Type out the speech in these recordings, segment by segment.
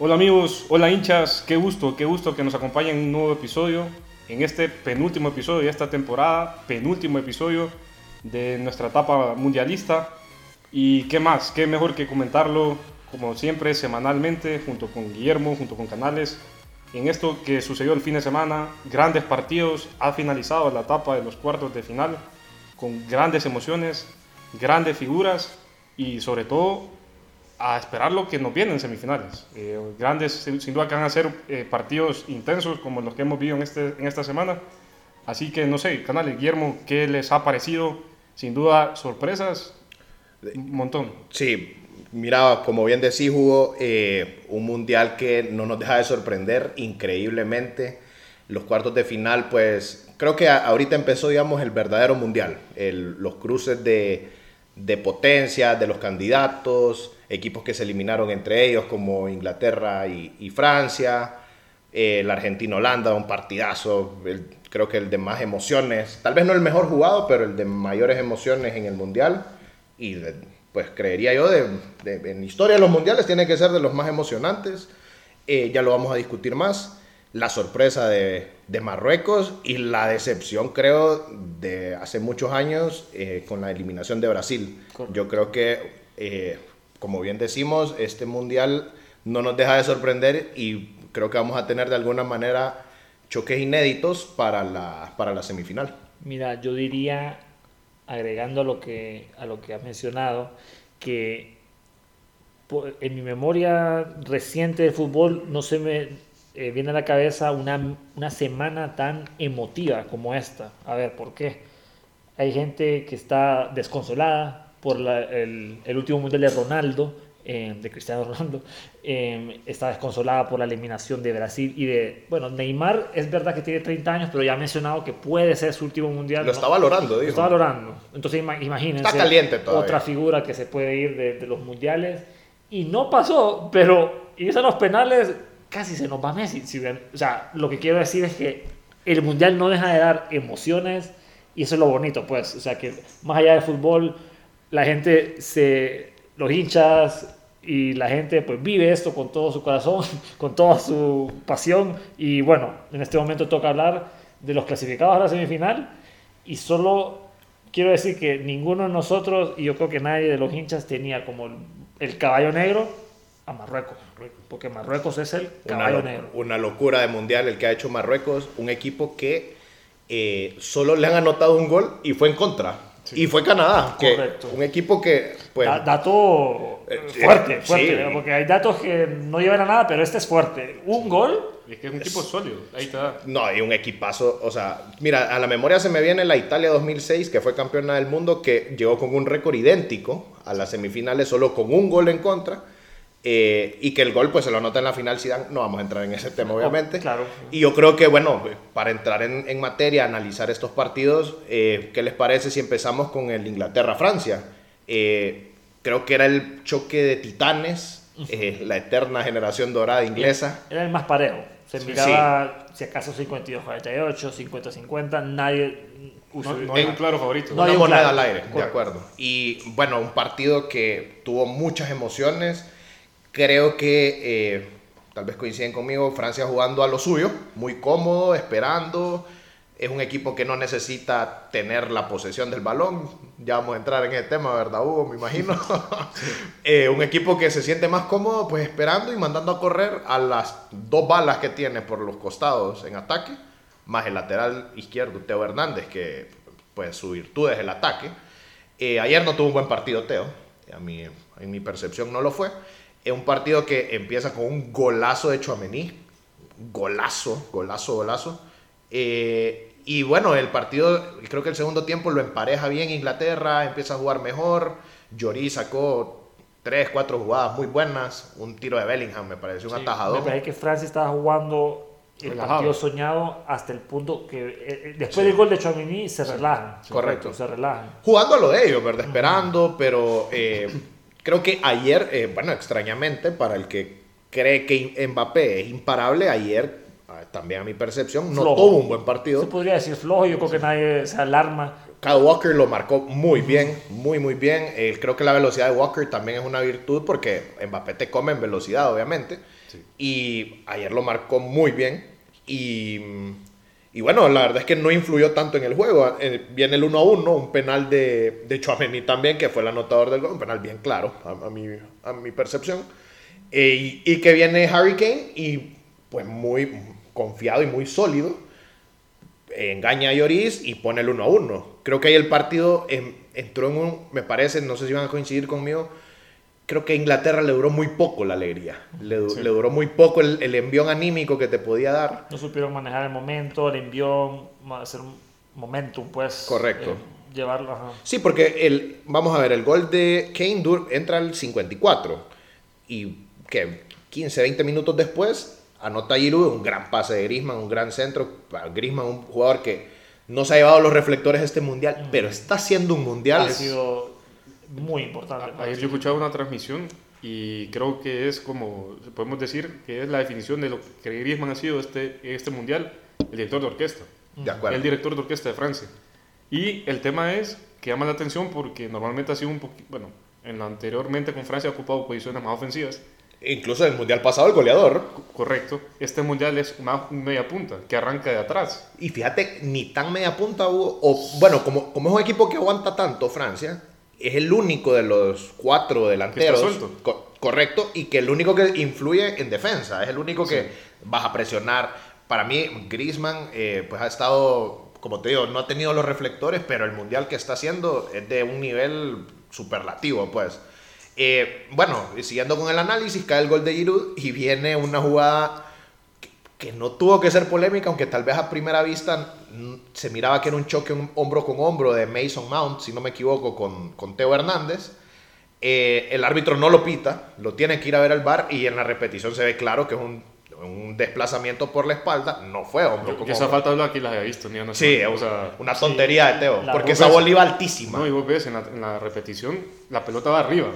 Hola amigos, hola hinchas, qué gusto, qué gusto que nos acompañen en un nuevo episodio, en este penúltimo episodio de esta temporada, penúltimo episodio de nuestra etapa mundialista. Y qué más, qué mejor que comentarlo, como siempre, semanalmente, junto con Guillermo, junto con Canales, en esto que sucedió el fin de semana, grandes partidos, ha finalizado la etapa de los cuartos de final, con grandes emociones, grandes figuras y sobre todo a esperar lo que nos viene en semifinales. Eh, grandes, sin duda que van a ser eh, partidos intensos como los que hemos visto en, este, en esta semana. Así que no sé, canales, Guillermo, ¿qué les ha parecido? Sin duda, sorpresas, un montón. Sí, mira, como bien decís, Hugo, eh, un mundial que no nos deja de sorprender increíblemente. Los cuartos de final, pues creo que ahorita empezó, digamos, el verdadero mundial. los cruces de, de potencia, de los candidatos, equipos que se eliminaron entre ellos como Inglaterra y, Francia, eh, la Argentina-Holanda, un partidazo, creo que el de más emociones, tal vez no el mejor jugado, pero el de mayores emociones en el Mundial y pues creería yo, de, en historia de los Mundiales tiene que ser de los más emocionantes, eh, ya lo vamos a discutir más. La sorpresa de, de, Marruecos y la decepción, creo, de hace muchos años eh, con la eliminación de Brasil. Yo creo que como bien decimos, este mundial no nos deja de sorprender y creo que vamos a tener de alguna manera choques inéditos para la, para la semifinal. Mira, yo diría, agregando a lo que, a lo que has mencionado, que en mi memoria reciente de fútbol no se me eh, viene a la cabeza una, una semana tan emotiva como esta. A ver, ¿por qué? Hay gente que está desconsolada, por el, último mundial de Ronaldo, eh, de Cristiano Ronaldo, eh, está desconsolada por la eliminación de Brasil y de, bueno, Neymar es verdad que tiene 30 años, pero ya ha mencionado que puede ser su último mundial. Lo está valorando, digo. Lo está valorando. Entonces imagínense. Está caliente Otra figura que se puede ir de, los mundiales. Y no pasó, pero y esos los penales casi se nos va Messi. Si o sea, lo que quiero decir es que el mundial no deja de dar emociones y eso es lo bonito, pues. O sea, que más allá del fútbol la gente se, los hinchas y la gente pues vive esto con todo su corazón, con toda su pasión y bueno, en este momento toca hablar de los clasificados a la semifinal y solo quiero decir que ninguno de nosotros y yo creo que nadie de los hinchas tenía como el, caballo negro a Marruecos, porque Marruecos es el caballo negro. Una locura de mundial el que ha hecho Marruecos, un equipo que eh, solo le han anotado un gol y fue en contra. Y fue Canadá, Correcto. un equipo que... Pues, dato eh, fuerte, fuerte, porque hay datos que no llevan a nada, pero este es fuerte. Un gol... Es que es un equipo sólido, ahí está. No, y un equipazo, o sea, mira, a la memoria se me viene la Italia 2006, que fue campeona del mundo, que llegó con un récord idéntico a las semifinales, solo con un gol en contra eh, y que el gol pues se lo anota en la final Zidane, no vamos a entrar en ese tema oh, obviamente. claro. Y yo creo que bueno, para entrar en, en materia, analizar estos partidos, eh, ¿qué les parece si empezamos con el Inglaterra-Francia? Eh, creo que era el choque de titanes, la eterna generación dorada inglesa. Era el más parejo, se miraba si acaso 52-48, 50-50, nadie... No, hay un claro favorito. No una moneda al aire, de acuerdo. Y bueno, un partido que tuvo muchas emociones Creo que, eh, tal vez coinciden conmigo, Francia jugando a lo suyo, muy cómodo, esperando. Es un equipo que no necesita tener la posesión del balón. Ya vamos a entrar en ese tema, ¿verdad, Hugo? Me imagino. Eh, un equipo que se siente más cómodo, pues esperando y mandando a correr a las dos balas que tiene por los costados en ataque, más el lateral izquierdo, Teo Hernández, que pues su virtud es el ataque. Eh, ayer no tuvo un buen partido Teo, a mí, en mi percepción no lo fue. Es un partido que empieza con un golazo de Chouameni. Golazo, golazo, golazo. Eh, y bueno, el partido, creo que el segundo tiempo lo empareja bien Inglaterra, empieza a jugar mejor. Llorí sacó tres, cuatro jugadas muy buenas. Un tiro de Bellingham, me pareció un atajador. Me parece que Francia estaba jugando el partido soñado hasta el punto que eh, eh, después del gol de Chouameni se relajan. Correcto. Se relajan. Jugando a lo de ellos, ¿verdad? Esperando, pero Creo que ayer, eh, bueno, extrañamente, para el que cree que Mbappé es imparable, ayer también a mi percepción, no Flojo. tuvo un buen partido. Se podría decir flojo, yo creo que nadie se alarma. Kyle Walker lo marcó muy bien, muy, muy bien. Eh, creo que la velocidad de Walker también es una virtud porque Mbappé te come en velocidad, obviamente. Y ayer lo marcó muy bien. Y, y bueno, la verdad es que no influyó tanto en el juego. Eh, viene el 1 a 1, un penal de, de Chouameni también, que fue el anotador del gol. Un penal bien claro, a, a mi, a mi percepción. Eh, y, y que viene Harry Kane y pues muy confiado y muy sólido engaña a Lloris y pone el 1 a 1. Creo que ahí el partido em, entró en un, me parece, no sé si van a coincidir conmigo, creo que a Inglaterra le duró muy poco la alegría. Le, du- Sí. le duró muy poco el, el envión anímico que te podía dar. No supieron manejar el momento, el envión, hacer un momentum, pues. Correcto. eh, llevarlo, ajá. Sí, porque el, vamos a ver, el gol de Kane dur- entra al 54 y que 15, 20 minutos después anota Giroud un gran pase de Griezmann, un gran centro. Griezmann, un jugador que no se ha llevado los reflectores de este mundial, pero está haciendo un mundial. Ha sido muy importante. para Ayer yo escuchaba una transmisión y creo que es como, podemos decir, que es la definición de lo que Griezmann ha sido este, este mundial, el director de orquesta. De acuerdo. El director de orquesta de Francia. Y el tema es que llama la atención porque normalmente ha sido un poquito, bueno, en la anteriormente con Francia ha ocupado posiciones más ofensivas. Incluso el mundial pasado, el goleador. Correcto. Este mundial es más un media punta que arranca de atrás. Y fíjate, ni tan media punta hubo. O, bueno, como, como es un equipo que aguanta tanto, Francia, es el único de los cuatro delanteros. Co- correcto. Y que el único que influye en defensa. Es el único que vas a presionar. Para mí, Griezmann, eh, pues ha estado, como te digo, no ha tenido los reflectores, pero el mundial que está haciendo es de un nivel superlativo, pues. Eh, bueno, siguiendo con el análisis, cae el gol de Giroud y viene una jugada que no tuvo que ser polémica, aunque tal vez a primera vista se miraba que era un choque un- hombro con hombro de Mason Mount, si no me equivoco, con, con Teo Hernández. Eh, el árbitro no lo pita, lo tiene que ir a ver al bar y en la repetición se ve claro que es un, un desplazamiento por la espalda, no fue hombro Yo, con esa hombro. falta de aquí la había visto. Ni a Sí, o sea, una tontería de Teo, porque esa bola iba altísima. no, y vos ves en la, en la repetición, la pelota va arriba.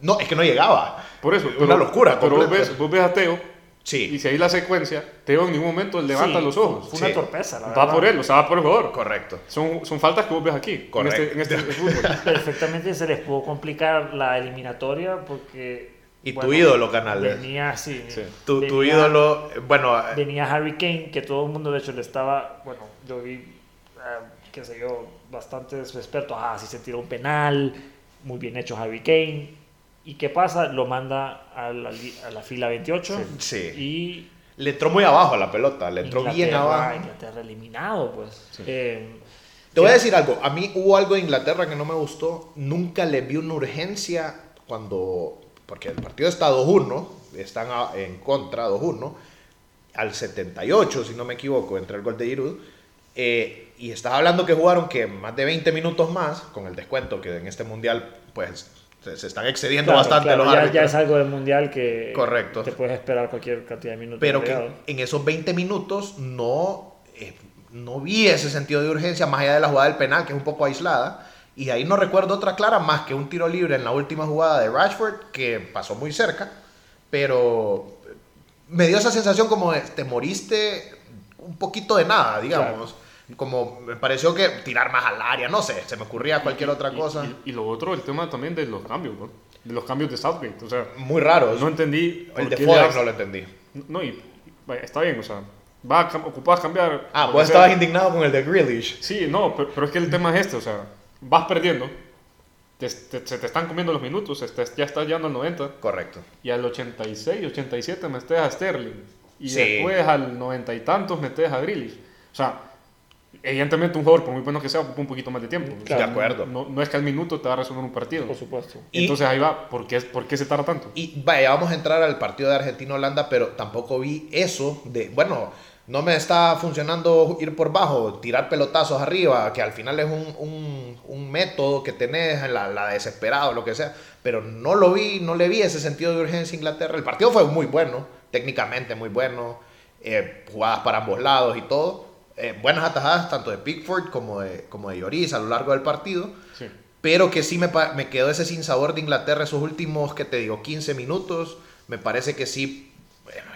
No, es que no llegaba. Por eso. Una locura Pero vos ves, vos ves a Teo y Sí, si ahí la secuencia, Teo en ningún momento levanta Sí, los ojos. Fue una Sí. torpeza, la Va por él, o sea, va por el jugador. correcto. Son, son faltas que vos ves aquí, Correcto. en este, en este fútbol. Perfectamente se les pudo complicar la eliminatoria porque. Y tu ídolo, Canales. Venía, sí. Sí. Tu, tu venía- ídolo, bueno, Venía Harry Kane, que todo el mundo de hecho le estaba. Bueno, yo vi, eh, qué sé yo, bastantes expertos. Ah, sí se tiró un penal, muy bien hecho Harry Kane. ¿Y qué pasa? Lo manda a la, li- a la fila 28 Sí. y le entró muy abajo a la pelota, le entró bien Inglaterra- abajo. Inglaterra eliminado, pues. Eh, Te voy a decir algo, a mí hubo algo de Inglaterra que no me gustó, nunca le vi una urgencia cuando, porque el partido está 2-1, están a- en contra 2-1, al 78, si no me equivoco, entre el gol de Giroud, eh, y estaba hablando que jugaron que más de 20 minutos más, con el descuento que en este mundial, pues se, se están excediendo claro, bastante claro, los ya, árbitros. ya es algo del mundial que Correcto. te puedes esperar cualquier cantidad de minutos. pero que agregados. en esos 20 minutos no, eh, no vi ese sentido de urgencia más allá de la jugada del penal, que es un poco aislada. Y ahí no recuerdo otra clara más que un tiro libre en la última jugada de Rashford, que pasó muy cerca, pero me dio esa sensación como de, te moriste un poquito de nada, digamos. Como me pareció que tirar más al área, no sé, se me ocurría cualquier otra Y- cosa. Y, y lo otro, el tema también de los cambios, ¿no? De los cambios de Southgate. O sea, Muy raros. no entendí. el de Foden no lo entendí. No, y está bien, o sea, va a ocupás cambiar. Ah, vos estabas indignado con el de Grealish. Sí, no, pero, pero es que el tema es este, o sea, vas perdiendo, te- te- se te están comiendo los minutos, este, ya estás llegando al 90, Correcto. y al 86, 87 metes a Sterling, y Sí. después al 90 y tantos metes a Grealish. O sea, evidentemente un jugador, por muy bueno que sea, ocupa un poquito más de tiempo. O sea, de acuerdo. No, no es que al minuto te va a resolver un partido. Por supuesto. Y- Entonces ahí va, ¿por qué, ¿por qué se tarda tanto? Y vaya, vamos a entrar al partido de Argentina-Holanda, pero tampoco vi eso de, bueno, no me está funcionando ir por bajo, tirar pelotazos arriba, que al final es un, un- un método que tenés, la, la desesperado, lo que sea, pero no lo vi, no le vi ese sentido de urgencia a Inglaterra. El partido fue muy bueno, técnicamente muy bueno, eh, jugadas para ambos lados y todo. Eh, buenas atajadas tanto de Pickford como de, como de Lloris a lo largo del partido. Sí. Pero que sí me, me quedó ese sinsabor de Inglaterra esos últimos, que te digo, 15 minutos. Me parece que sí,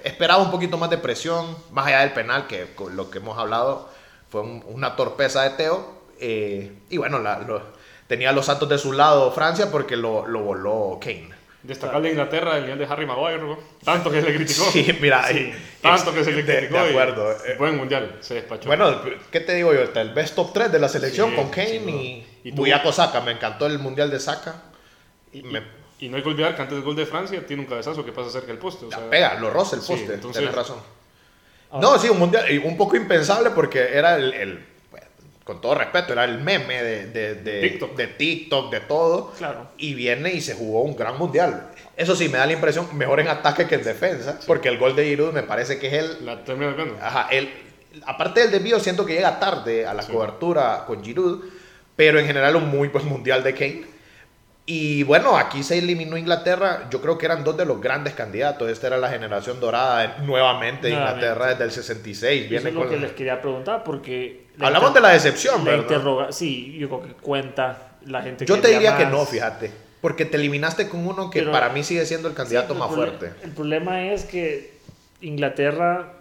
esperaba un poquito más de presión, más allá del penal, que con lo que hemos hablado fue un- una torpeza de Teo. eh, y bueno, la- lo- tenía a los Santos de su lado Francia porque lo, lo voló Kane. Destacar de Inglaterra el nivel de Harry Maguire, ¿no? Tanto que se le criticó. Sí, mira, Sí, tanto que se le de- de criticó. y acuerdo, eh. Buen mundial, se despachó. Bueno, ¿qué te digo yo? Está el best top 3 de la selección Sí, con Kane y, Y Buyako Saka. Me encantó el mundial de Saka. y, me- y no hay que olvidar que antes del gol de Francia tiene un cabezazo que pasa cerca del poste. O La sea, pega, lo roza el sí, poste. entonces- Tienes razón. Ahora- No, sí, un mundial y un poco impensable porque era el, con todo respeto, era el meme de, de, de, TikTok. de TikTok, de todo. Claro. Y viene y se jugó un gran mundial. Eso sí, me da la impresión mejor en ataque que en defensa, porque el gol de Giroud me parece que es el... La termina. Ajá, el, aparte del desvío, siento que llega tarde a la Sí. cobertura con Giroud, pero en general un muy buen mundial de Kane. Y bueno, aquí se eliminó Inglaterra. Yo creo que eran dos de los grandes candidatos. Esta era la generación dorada de- nuevamente de. Inglaterra desde el 66. Eso Viene es lo con- que les quería preguntar porque... la Hablamos de la decepción, la ¿verdad? Sí, yo creo que cuenta la gente Yo te diría que no, fíjate. Porque te eliminaste con uno que Pero- para mí sigue siendo el candidato Sí, más el fuerte. El problema es que Inglaterra,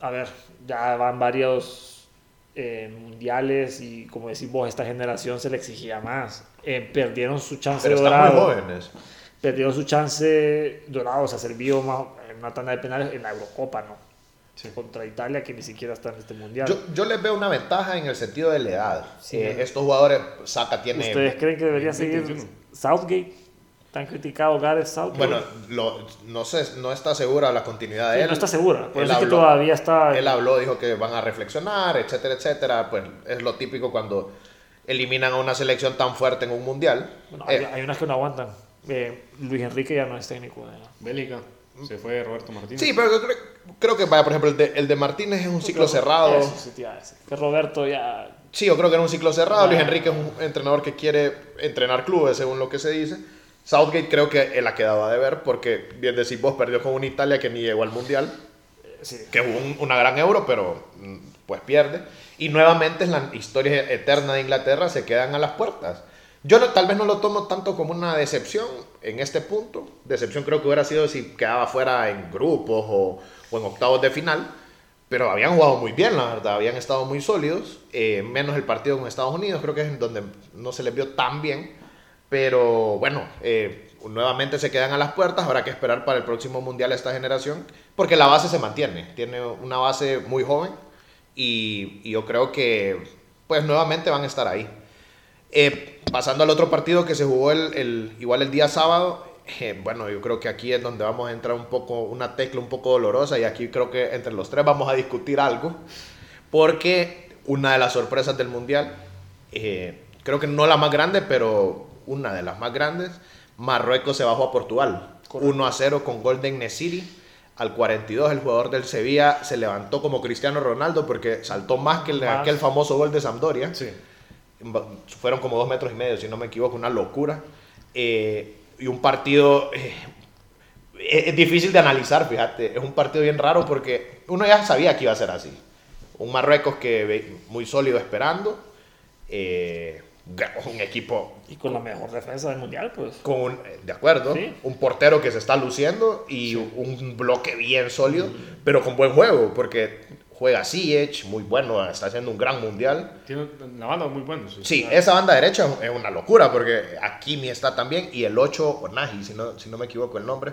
a ver, ya van varios eh, mundiales y como decís vos, esta generación se le exigía más. Eh, perdieron su chance Pero están muy dorado. jóvenes. Perdieron su chance dorado, o sea, servió más en una tanda de penales en la Eurocopa, ¿no? Contra Italia, que ni siquiera está en este mundial. Yo, yo les veo una ventaja en el sentido de la edad. Sí. Eh, estos jugadores, Saka tiene... ¿Ustedes creen que debería seguir 21. Southgate? Tan criticado Gareth Southgate. Bueno, lo- no sé, no está segura la continuidad de Sí, él. no está segura. Por Él eso es que habló- todavía está. Él habló, dijo que van a reflexionar, etcétera, etcétera. Pues es lo típico cuando eliminan a una selección tan fuerte en un mundial. Bueno, Eh, hay, hay unas que no aguantan. Eh, Luis Enrique ya no es técnico. de- Bélica. Se fue Roberto Martínez. sí, pero yo creo, creo que, vaya, por ejemplo, el de, el de Martínez es un ciclo cerrado. Eso sí decir. Que Roberto ya. Sí, yo creo que era un ciclo cerrado. Luis Enrique es un entrenador que quiere entrenar clubes, según lo que se dice. Southgate creo que él ha quedado a deber porque, bien decís vos, perdió con una Italia que ni llegó al mundial. eh, sí. que jugó un- una gran euro, pero mm, pues pierde. Y nuevamente en la historia eterna de Inglaterra se quedan a las puertas. Yo no- tal vez no lo tomo tanto como una decepción en este punto. Decepción creo que hubiera sido si quedaba fuera en grupos o, en octavos de final. Pero habían jugado muy bien, la verdad. Habían estado muy sólidos. eh, menos el partido con Estados Unidos, creo que es donde no se les vio tan bien. Pero bueno, eh, nuevamente se quedan a las puertas. Habrá que esperar para el próximo mundial esta generación. Porque la base se mantiene. Tiene una base muy joven. Y, y yo creo que pues nuevamente van a estar ahí. Eh, pasando al otro partido que se jugó el, el- igual el día sábado. eh, bueno, yo creo que aquí es donde vamos a entrar un poco, una tecla un poco dolorosa. Y aquí creo que entre los tres vamos a discutir algo. Porque una de las sorpresas del mundial, eh, creo que no la más grande, pero una de las más grandes, Marruecos se bajó a Portugal. Correcto. 1 a 0 con Golden Nesiri. Al 42 el jugador del Sevilla se levantó como Cristiano Ronaldo porque saltó más que el, Más. aquel famoso gol de Sampdoria. Sí. Fueron como dos metros y medio, si no me equivoco, una locura. Eh, y un partido eh, es, difícil de analizar, fíjate. Es un partido bien raro porque uno ya sabía que iba a ser así. Un Marruecos que muy sólido esperando. eh, un equipo Y con la mejor defensa del mundial, pues. con un- eh, de acuerdo, Sí. un portero que se está luciendo y un bloque bien sólido, pero con buen juego, porque juega Ziyech, muy bueno, está haciendo un gran mundial. Tiene la banda muy buena. Sí, esa banda derecha es una locura, porque Hakimi está también, y el 8, o Nagy, si no, si no me equivoco el nombre.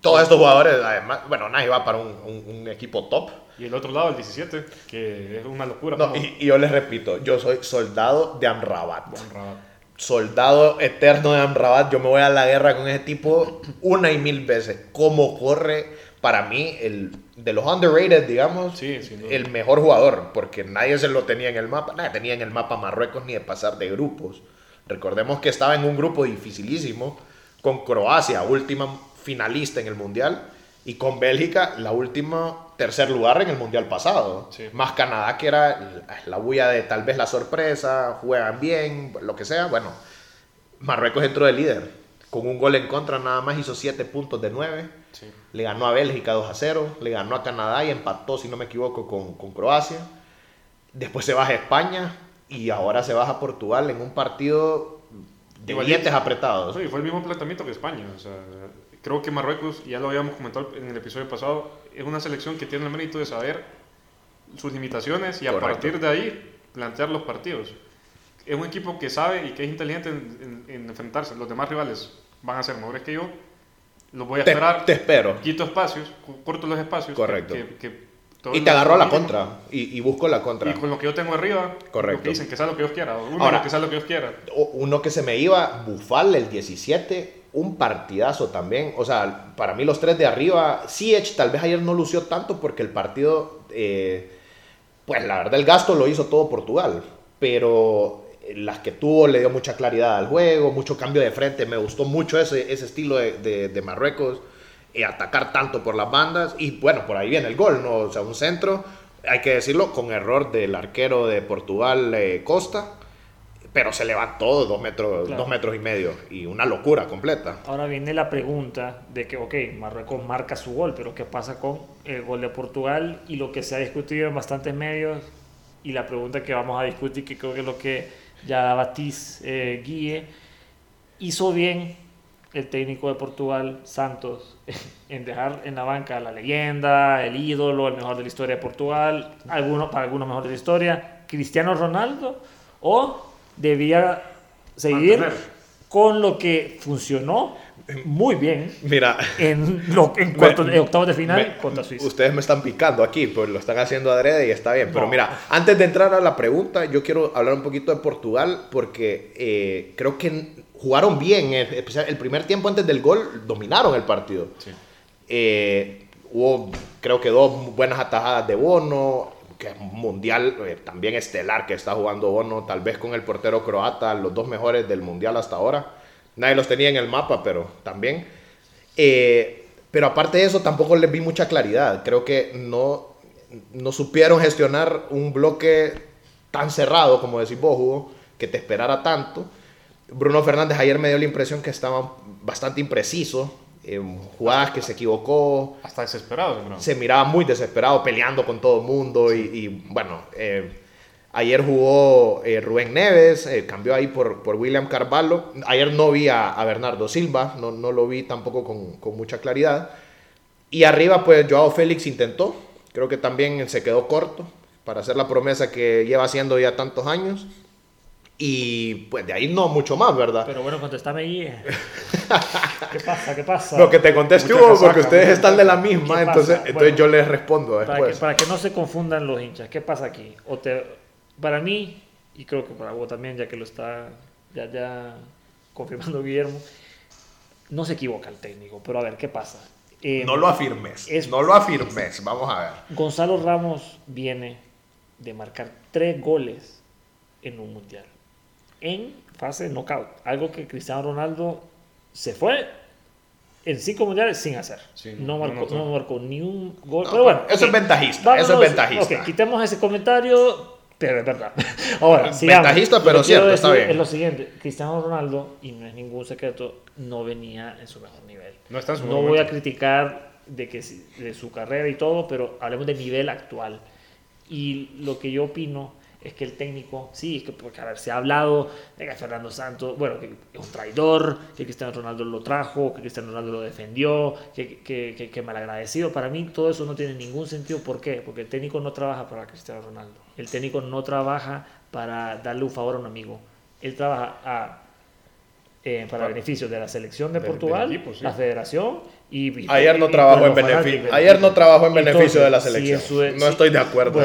Todos estos jugadores, además, bueno, Nagy va para un, un- un equipo top. Y el otro lado, el 17, que es una locura. No, y, y yo les repito, yo soy soldado de Amrabat. Buen Rabat. soldado eterno de Amrabat, yo me voy a la guerra con ese tipo una y mil veces. Cómo corre, para mí, el de los underrated, digamos, Sí, el mejor jugador, porque nadie se lo tenía en el mapa, nadie tenía en el mapa Marruecos ni de pasar de grupos. Recordemos que estaba en un grupo dificilísimo con Croacia, última finalista en el Mundial, y con Bélgica, la última tercer lugar en el Mundial pasado. Sí. Más Canadá, que era la- la bulla de tal vez la sorpresa, juegan bien, lo que sea. Bueno, Marruecos entró de líder. Con un gol en contra nada más hizo 7 puntos de 9. Sí. Le ganó a Bélgica 2 a 0. Le ganó a Canadá y empató, si no me equivoco, con, con Croacia. Después se baja a España y ahora se baja a Portugal en un partido de Igualito. dientes apretados. Sí, fue el mismo planteamiento que España. O sea, creo que Marruecos, ya lo habíamos comentado en el episodio pasado, es una selección que tiene el mérito de saber sus limitaciones y a partir de ahí plantear los partidos. Es un equipo que sabe y que es inteligente en, en- en enfrentarse. Los demás rivales van a ser mejores que yo. Los voy a Te, esperar. te espero. Quito espacios, corto los espacios. que- Correcto. que- que todo Y te agarró a la contra. Y, y busco la contra. Y con lo que yo tengo arriba, Correcto. lo que dicen que sea lo que Dios quiera. Uno Ahora- que sea lo que quiera. Uno que se me iba, Bufal, el 17, un partidazo también. O sea, para mí los tres de arriba, Ziyech tal vez ayer no lució tanto porque el partido, eh, pues la verdad el gasto lo hizo todo Portugal. Pero las que tuvo le dio mucha claridad al juego, mucho cambio de frente. Me gustó mucho ese, ese estilo de, de- de Marruecos, eh, atacar tanto por las bandas. Y bueno, por ahí viene el gol, ¿no? O sea, un centro, hay que decirlo, con error del arquero de Portugal, eh, Costa pero se levantó dos metros, Claro. dos metros y medio y una locura completa. Ahora viene la pregunta de que, ok, Marruecos marca su gol, pero ¿qué pasa con el gol de Portugal y lo que se ha discutido en bastantes medios? Y la pregunta que vamos a discutir, que creo que es lo que ya Batiz eh, guíe, hizo bien el técnico de Portugal, Santos, en dejar en la banca a la leyenda, el ídolo, el mejor de la historia de Portugal, algunos, para algunos mejor de la historia, Cristiano Ronaldo, o debía seguir Mantener. con lo que funcionó muy bien Mira, en, lo, en, cuartos- en octavos de final me- contra Suiza. ustedes me están picando aquí, pues lo están haciendo adrede y está bien. Pero No. mira, antes de entrar a la pregunta, yo quiero hablar un poquito de Portugal porque eh, creo que jugaron bien. eh, El primer tiempo antes del gol dominaron el partido. Sí. Eh, hubo, creo que dos buenas atajadas de Bono, que es un mundial eh, también estelar que está jugando Bono, tal vez con el portero croata, los dos mejores del mundial hasta ahora. Nadie los tenía en el mapa, pero también. Eh, pero aparte de eso, tampoco les vi mucha claridad. Creo que no, no supieron gestionar un bloque tan cerrado, como decís vos, Hugo, que te esperara tanto. Bruno Fernández ayer me dio la impresión que estaba bastante impreciso, en jugadas que se equivocó, Hasta desesperado, se miraba muy desesperado peleando con todo el mundo y, y, bueno, eh, ayer jugó eh, Rubén Neves, eh, cambió ahí por, por William Carvalho, ayer no vi a, a Bernardo Silva, no, no lo vi tampoco con, con mucha claridad, y arriba pues Joao Félix intentó, creo que también se quedó corto para hacer la promesa que lleva haciendo ya tantos años. Y pues de ahí no mucho más, ¿verdad? Pero bueno, contestame ahí. ¿Qué pasa? ¿Qué pasa? Lo que te conteste Hugo, casaca, porque ustedes están de la ¿Qué misma, entonces, yo les respondo para, después. que, para que no se confundan los hinchas, ¿qué pasa aquí? O te, para mí, y creo que para vos también, ya que lo está ya, ya confirmando Guillermo, no se equivoca el técnico. Pero a ver, ¿qué pasa? Eh, No lo afirmes. es- No lo afirmes. Vamos a ver. Gonzalo Ramos viene de marcar tres goles en un mundial. En fase de knockout. Algo que Cristiano Ronaldo se fue en cinco mundiales sin hacer. Sí, no, no marcó, notó. no marcó ni un gol. No, pero bueno, eso ok. es ventajista, Vámonos- eso es ventajista. ok, quitemos ese comentario, pero es verdad. Ahora, sigamos. Ventajista, pero cierto, está bien. Es lo siguiente: Cristiano Ronaldo, y no es ningún secreto, no venía en su mejor nivel. No está en su No voy a criticar de, que, de su carrera y todo, pero hablemos del nivel actual. Y lo que yo opino es que el técnico, sí, es que porque a ver, se ha hablado de que Fernando Santos, bueno, que es un traidor, que Cristiano Ronaldo lo trajo, que Cristiano Ronaldo lo defendió, que, que, que, que malagradecido. Para mí todo eso no tiene ningún sentido. ¿Por qué? Porque el técnico no trabaja para Cristiano Ronaldo. El técnico no trabaja para darle un favor a un amigo. Él trabaja a, eh, para beneficio de la selección de Portugal, del equipo, sí. la federación y, y- Ayer no trabajó en beneficio. Ayer no trabajó en beneficio de la si selección. no estoy de acuerdo.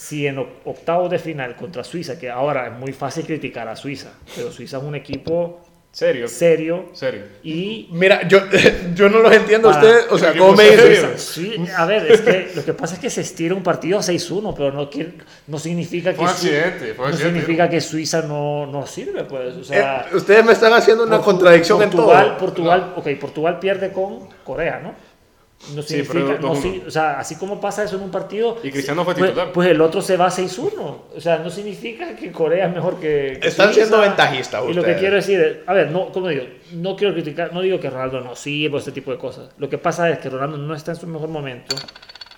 Si en oc- octavos de final contra Suiza, que ahora es muy fácil criticar a Suiza, pero Suiza es un equipo Serio. serio Serio. y Mira, yo, yo no los entiendo a ustedes. O sea, ¿Qué ¿cómo me dicen? Sí, a ver, es que lo que pasa es que se estira un partido a 6-1, pero no, quiere- no significa que Fue un Su- accidente, fue un no significa que Suiza no, no sirve, pues. O sea, Eh, ustedes me están haciendo una contradicción Portugal, en todo. Portugal, ok, Portugal pierde con Corea, ¿no? No Sí, significa, pero no 2-1. sig- o sea, así como pasa eso en un partido. Y Cristiano fue pues- titular. Pues, el otro se va a 6-1. O sea, no significa que Corea es mejor que. que Están Suiza. siendo ventajistas Y lo que quiero decir es, a ver, no, como digo, no quiero criticar, no digo que Ronaldo no sirva este tipo de cosas. Lo que pasa es que Ronaldo no está en su mejor momento.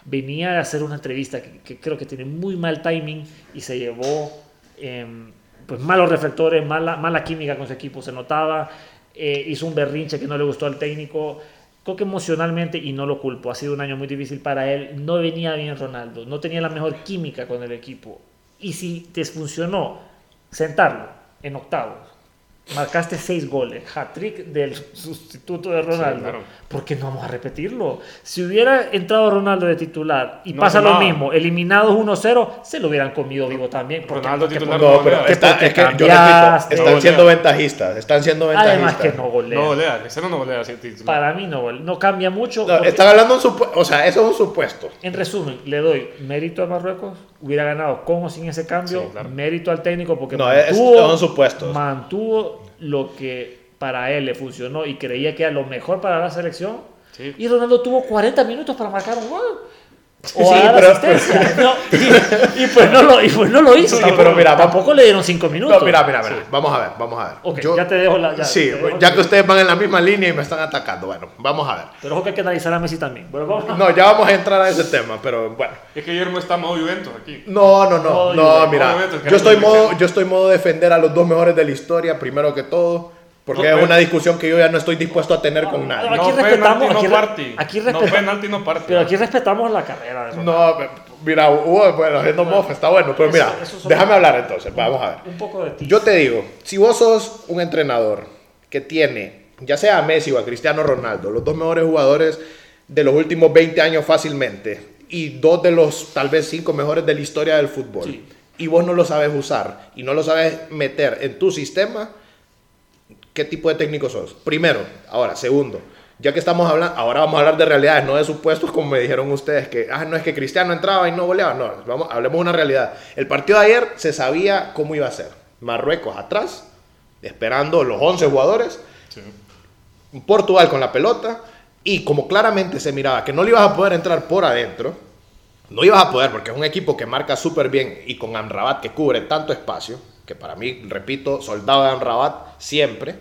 Venía de hacer una entrevista que, que creo que tiene muy mal timing y se llevó em, pues malos reflectores, mala, mala química con su equipo, se notaba. eh, hizo un berrinche que no le gustó al técnico. Creo emocionalmente, y no lo culpo, ha sido un año muy difícil para él. No venía bien Ronaldo, no tenía la mejor química con el equipo. Y si te funcionó sentarlo en octavos, marcaste seis goles, hat-trick del sustituto de Ronaldo. Sí, claro. ¿Por qué no vamos a repetirlo? Si hubiera entrado Ronaldo de titular y No pasa lo mismo, eliminados 1-0, se lo hubieran comido vivo también. porque- Ronaldo porque titular No, no pero golea. está- es que yo repito, están No siendo golea. ventajistas, están siendo ventajistas. Además que no golea. No golea, Cristiano no golea titular. Para mí no, no cambia mucho. No, porque- están hablando un supuesto, o sea, eso es un supuesto. En resumen, le doy mérito a Marruecos, hubiera ganado con o sin ese cambio, Sí, claro. mérito al técnico porque No, es- mantuvo, mantuvo lo que para él le funcionó y creía que era lo mejor para la selección. Sí. Y Ronaldo tuvo 40 minutos para marcar un gol. O Sí, a dar pero- asistencia. No, y, y pues no lo, y pues no lo hizo. Sí, tampoco, pero mira, vamos- tampoco le dieron 5 minutos. No, mira, mira, mira. Vamos a ver, vamos a ver. Ok, Yo- ya te dejo la. Ya, sí, dejo ya que ustedes van en la misma línea y me están atacando. Bueno, vamos a ver. Pero ojo que hay que analizar a Messi también. Bueno, vamos. No, ya vamos a entrar a ese tema, pero bueno. Es que Guillermo está modo Juventus aquí. No, no, no, No, no, mira. Yo estoy modo, yo estoy modo defender a los dos mejores de la historia, primero que todo, porque No, es una discusión que yo ya no estoy dispuesto a tener con nadie. Aquí no respetamos- penalti, aquí no party. aquí No respeta- penalti, no party. Pero aquí respetamos la carrera de. No, mira, Hugo, bueno, haciendo mofa, está bueno, pero Eso- mira, eso déjame hablar entonces, vamos a ver. Un poco de ti. Yo te digo, si vos sos un entrenador que tiene, ya sea a Messi o a Cristiano Ronaldo, los dos mejores jugadores de los últimos 20 años fácilmente, y dos de los tal vez cinco mejores de la historia del fútbol, Sí. y vos no lo sabes usar y no lo sabes meter en tu sistema, ¿qué tipo de técnico sos? Primero, ahora, segundo, ya que estamos hablando, ahora vamos a hablar de realidades, no de supuestos como me dijeron ustedes, que ah, no es que Cristiano entraba y no goleaba, no, vamos, hablemos de una realidad. El partido de ayer se sabía cómo iba a ser. Marruecos atrás, esperando los 11 jugadores, Sí. Portugal con la pelota, y como claramente se miraba que no le ibas a poder entrar por adentro, no ibas a poder porque es un equipo que marca súper bien y con Amrabat que cubre tanto espacio, que para mí, repito, soldado de Amrabat siempre.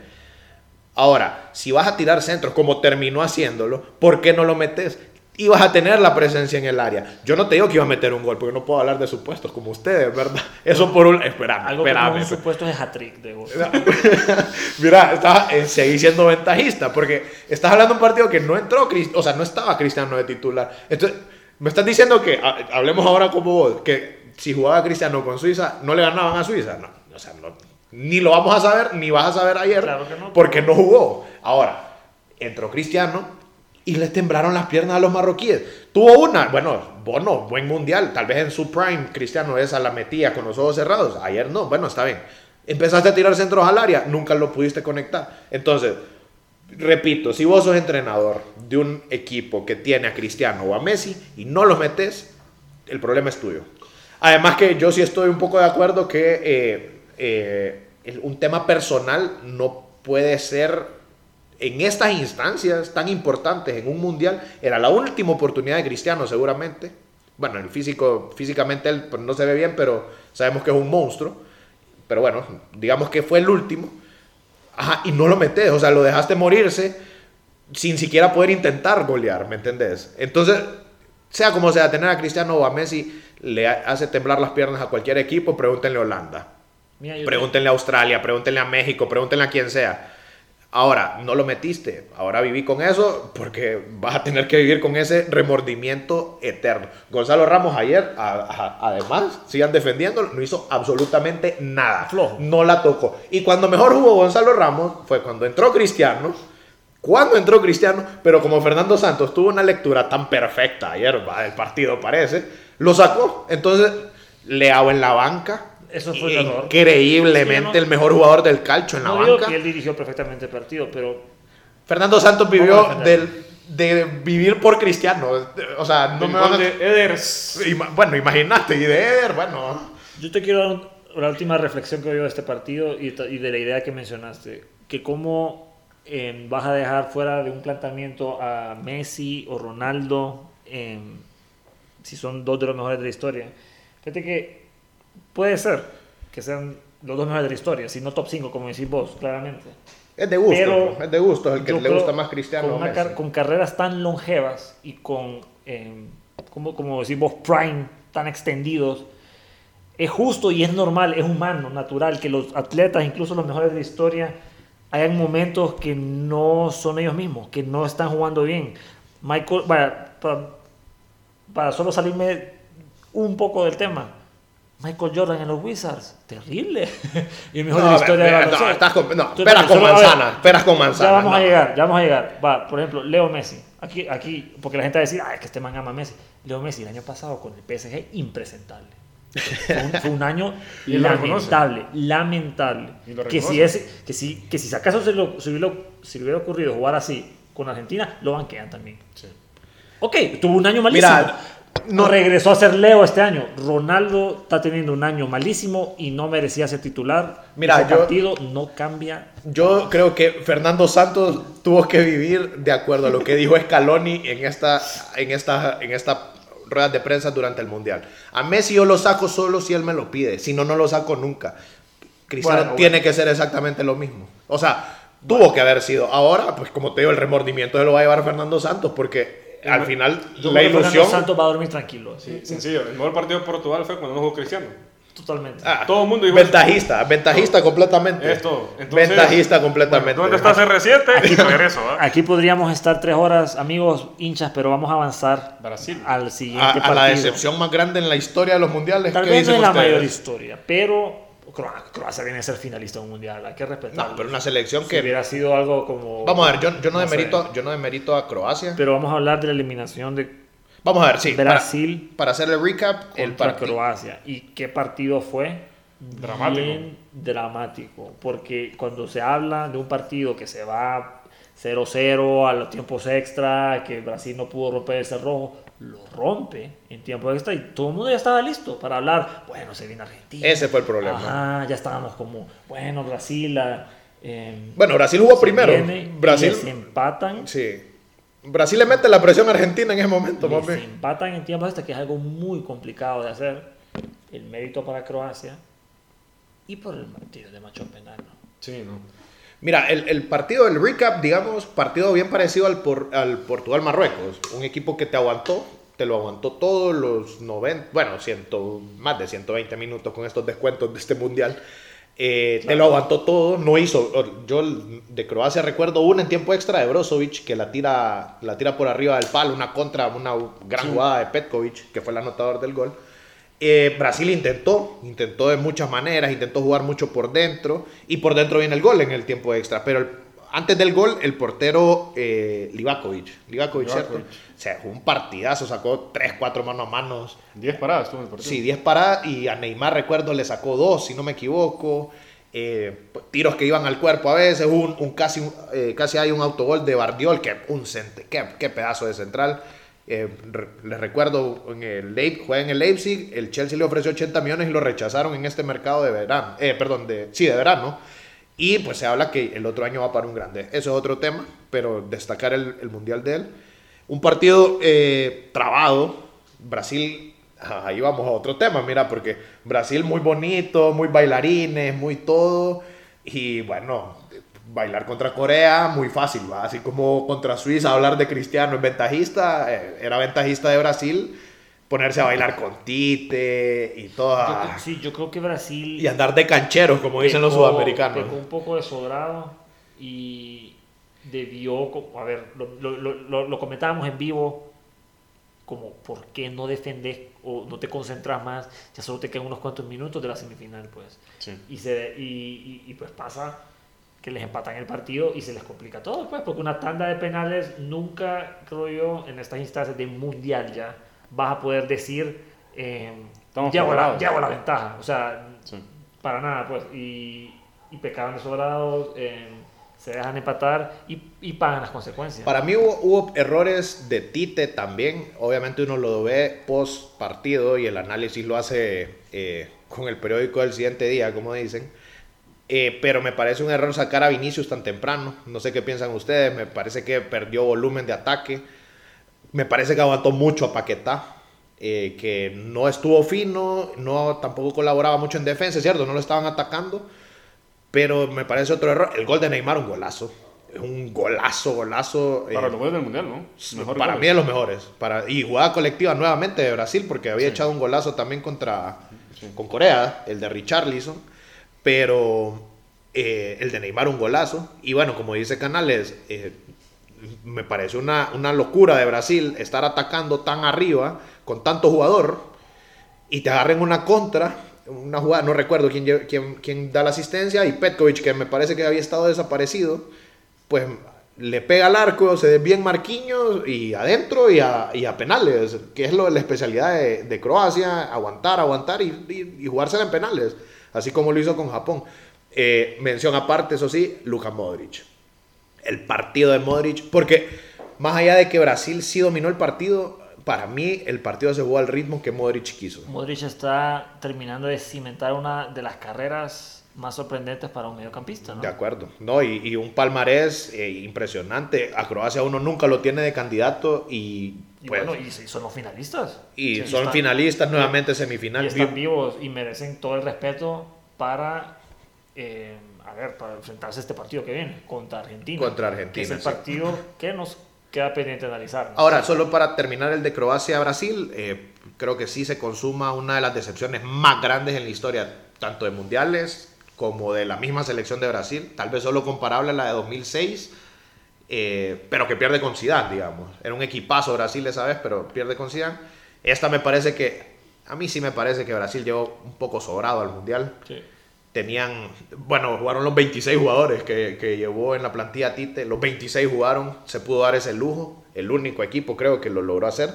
Ahora, si vas a tirar centros como terminó haciéndolo, ¿por qué no lo metes? Y vas a tener la presencia en el área. Yo no te digo que iba a meter un gol, porque no puedo hablar de supuestos como ustedes, ¿verdad? Eso por un... Espérame, Algo que espérame. por supuesto es hat-trick de gol. Mira, estás, eh, seguí siendo ventajista, porque estás hablando de un partido que no entró, o sea, no estaba Cristiano de titular. Entonces, me estás diciendo que, ha- hablemos ahora como vos, que si jugaba Cristiano con Suiza, no le ganaban a Suiza. No, o sea, no- ni lo vamos a saber, ni vas a saber ayer, Claro que no. porque no jugó. Ahora, entró Cristiano y le temblaron las piernas a los marroquíes. Tuvo una, bueno, bueno, buen mundial, tal vez en su prime Cristiano esa la metía con los ojos cerrados. Ayer no, bueno, está bien. Empezaste a tirar centros al área, nunca lo pudiste conectar. Entonces, repito, si vos sos entrenador de un equipo que tiene a Cristiano o a Messi y no los metes, el problema es tuyo. Además que yo sí estoy un poco de acuerdo que eh, eh, un tema personal no puede ser en estas instancias tan importantes en un mundial. Era la última oportunidad de Cristiano seguramente. Bueno, el físico, físicamente él pues, no se ve bien, pero sabemos que es un monstruo. Pero bueno, digamos que fue el último. Ajá, y no lo metes, o sea, lo dejaste morirse sin siquiera poder intentar golear, ¿me entendés? Entonces, sea como sea, tener a Cristiano o a Messi le ha- hace temblar las piernas a cualquier equipo, pregúntenle a Holanda, Mira, pregúntenle a Australia, pregúntenle a México, pregúntenle a quien sea. Ahora, no lo metiste, ahora viví con eso porque vas a tener que vivir con ese remordimiento eterno. Gonzalo Ramos ayer, a- a- además, sigan defendiéndolo, no hizo absolutamente nada. Flojo. No la tocó. Y cuando mejor jugó Gonzalo Ramos fue cuando entró Cristiano. Cuando entró Cristiano, pero como Fernando Santos tuvo una lectura tan perfecta ayer va, del partido, parece, lo sacó. Entonces, Leao en la banca. Eso fue un error. Increíblemente no- el mejor jugador del calcho en la no digo banca. que él dirigió perfectamente el partido, pero Fernando Santos vivió del, de vivir por Cristiano. O sea, no El me van a... de Eders. Ima- Bueno, imagínate, y de Eder, bueno. yo te quiero dar un- la última reflexión que veo de este partido y de la idea que mencionaste, que cómo eh, vas a dejar fuera de un planteamiento a Messi o Ronaldo, eh, si son dos de los mejores de la historia. Fíjate que puede ser que sean los dos mejores de la historia, si no top 5, como decís vos, claramente. Es de gusto, Pero es de gusto, el que le gusta más Cristiano. Con, Messi. car- con carreras tan longevas y con, eh, como, como decimos, prime tan extendidos, es justo y es normal, es humano, natural que los atletas, incluso los mejores de la historia, hay momentos que no son ellos mismos, que no están jugando bien. Michael, para, para, para solo salirme un poco del tema, Michael Jordan en los Wizards, terrible. y el mejor de la historia de la no, estás con, no, Entonces, peras con solo, a ver, manzana, peras con manzana. Ya vamos a no. llegar, ya vamos a llegar. Va, por ejemplo, Leo Messi. Aquí, aquí, porque la gente va a decir, ah, es que este man ama a Messi. Leo Messi el año pasado con el PSG, impresentable. Fue un, fue un año Y lamentable, lamentable. Y Que si, ese, que, si, que si acaso se, lo, se, le hubiera ocurrido jugar así con Argentina, lo banquean también. Sí. Ok, tuvo un año malísimo. Mira, no regresó a ser Leo este año. Ronaldo está teniendo un año malísimo y no merecía ser titular. Mira, Ese yo- partido no cambia Yo creo que Fernando Santos tuvo que vivir de acuerdo a lo que dijo Scaloni en esta, en esta, en esta rueda de prensa durante el Mundial. A Messi yo lo saco solo si él me lo pide, si no, no lo saco nunca. Cristiano Bueno, tiene que ser exactamente lo mismo. O sea, tuvo que haber sido. Ahora, pues como te digo, el remordimiento se lo va a llevar Fernando Santos porque al final Yo la ilusión... Santos va a dormir tranquilo. Sí, sencillo. El mejor partido de Portugal fue cuando no jugó Cristiano. Totalmente. Ah, Todo el mundo dijo Ventajista, ventajista completamente. Es todo. Entonces, ventajista completamente. ¿Dónde está CR7? Y regreso, ¿ah? Aquí podríamos estar tres horas, amigos hinchas, pero vamos a avanzar Brasil. al siguiente a, a partido. la decepción más grande en la historia de los mundiales. Tal ¿qué vez no es la ustedes? mayor historia, pero Croa- Croacia viene a ser finalista de un mundial. Hay que respetarlo. No, pero una selección Si que. hubiera sido algo como. Vamos a ver, yo, yo no, no sé. demerito, yo no demerito a Croacia. Pero vamos a hablar de la eliminación de Vamos a ver, sí. para- Brasil Para, hacer el recap, el contra partido. Croacia. ¿Y qué partido fue? Dramático. Bien dramático. Porque cuando se habla de un partido que se va 0-0 a los tiempos extra, que Brasil no pudo romper el cerrojo, lo rompe en tiempo extra y todo el mundo ya estaba listo para hablar. Bueno, se viene Argentina. Ese fue el problema. Ajá, ya estábamos como, bueno, Brasil. ah, em, Bueno, Brasil jugó se primero. Brasil. les empatan. Sí. Brasil le mete la presión a Argentina en ese momento, Les papi. empatan en tiempo extra, que es algo muy complicado de hacer. El mérito para Croacia y por el partido de macho penal. ¿no? Sí, no. Mira, el, el partido, el recap, digamos, partido bien parecido al, por- al Portugal-Marruecos. Un equipo que te aguantó, te lo aguantó todos los 90, bueno, 100, más de 120 minutos con estos descuentos de este mundial. Eh, Te lo aguantó todo, no hizo. Yo de Croacia recuerdo una en tiempo extra de Brozovic que la tira, la tira por arriba del palo, una contra, una gran jugada de Petkovic, que fue el anotador del gol. Eh, Brasil intentó, intentó de muchas maneras, intentó jugar mucho por dentro y por dentro viene el gol en el tiempo extra. Pero el- antes del gol, el portero eh, Livakovic, Livakovic, ¿cierto? O sea, un partidazo, sacó 3, 4 manos a manos. 10 paradas estuvo en el partido. Sí, 10 paradas y a Neymar recuerdo le sacó 2, si no me equivoco. Eh, p- tiros que iban al cuerpo a veces, un, un casi, un- eh, casi hay un autogol de Bardiol, que un cente, qué, qué pedazo de central. Eh, re- les recuerdo, en el, Leip- juega en el Leipzig, el Chelsea le ofreció 80 millones y lo rechazaron en este mercado de verano, eh, perdón, de, sí, de verano. Y pues se habla que el otro año va para un grande. Eso es otro tema, pero destacar el, el mundial de él. Un partido eh, trabado. Brasil, ah, ahí vamos a otro tema, mira, porque Brasil muy bonito, muy bailarines, muy todo. Y bueno, bailar contra Corea, muy fácil, ¿va? Así como contra Suiza, hablar de Cristiano es ventajista, eh, era ventajista de Brasil, ponerse a bailar con Tite y Yo toda. creo- sí, yo creo que Brasil. Y andar de cancheros, como dicen los pecó- sudamericanos. pecó un poco de sobrado y debió, a ver, lo, lo- lo- lo- lo comentábamos en vivo, como por qué no defendes o no te concentras más, ya solo te quedan unos cuantos minutos de la semifinal, pues. Sí. Y, se, y, y- y, pues pasa que les empatan el partido y se les complica todo, pues, porque una tanda de penales nunca, creo yo, en estas instancias de mundial ya, vas a poder decir, eh, Estamos llevo, la, llevo la ventaja, o sea, Sí. para nada, pues, y, y pecaban de sobrados, eh, se dejan empatar y, y pagan las consecuencias. Para mí hubo, hubo errores de Tite también. Obviamente uno lo ve post partido y el análisis lo hace eh, con el periódico del siguiente día, como dicen. Eh, pero me parece un error sacar a Vinicius tan temprano. No sé qué piensan ustedes. Me parece que perdió volumen de ataque. Me parece que aguantó mucho a Paquetá. eh, que no estuvo fino, no tampoco colaboraba mucho en defensa, es cierto, no lo estaban atacando. Pero me parece otro error. El gol de Neymar, un golazo. Un golazo, golazo. Para eh, los goles del mundial, ¿no? Mejor para goles. mí de los mejores. Para, y jugada colectiva nuevamente de Brasil, porque había Sí. echado un golazo también contra con Corea, el de Richarlison. Pero eh, el de Neymar un golazo. Y bueno, como dice Canales, me parece una, una locura de Brasil estar atacando tan arriba con tanto jugador y te agarren una contra, una jugada, no recuerdo quién, quién, quién da la asistencia, y Petkovic, que me parece que había estado desaparecido, pues le pega al arco, se desvían Marquinhos y adentro y a, penales, que es lo, la especialidad de, Croacia, aguantar, aguantar y jugársela en penales, así como lo hizo con Japón. Eh, mención aparte, eso sí, Luka Modric. El partido de Modric, porque más allá de que Brasil sí dominó el partido, para mí el partido se jugó al ritmo que Modric quiso. Modric está terminando de cimentar una de las carreras más sorprendentes para un mediocampista, ¿no? De acuerdo, no, y, y un palmarés eh, impresionante. A Croacia uno nunca lo tiene de candidato y, Y pues, bueno, y sí, son los finalistas. y Sí, son están- finalistas nuevamente Y semifinal. están vivos y merecen todo el respeto para, eh, a ver, para enfrentarse a este partido que viene contra Argentina. Contra Que Argentina, es el sí. partido que nos queda pendiente analizar. ¿no? Ahora, solo para terminar el de Croacia-Brasil, eh, creo que sí se consuma una de las decepciones más grandes en la historia, tanto de mundiales como de la misma selección de Brasil, tal vez solo comparable a la de 2006, eh, pero que pierde con Zidane, digamos. Era un equipazo Brasil esa vez, pero pierde con Zidane. Esta me parece que, a mí sí me parece que Brasil llegó un poco sobrado al mundial. Sí. Tenían, bueno, jugaron los 26 jugadores que, que llevó en la plantilla Tite, los 26 jugaron, se pudo dar ese lujo, el único equipo creo que lo logró hacer.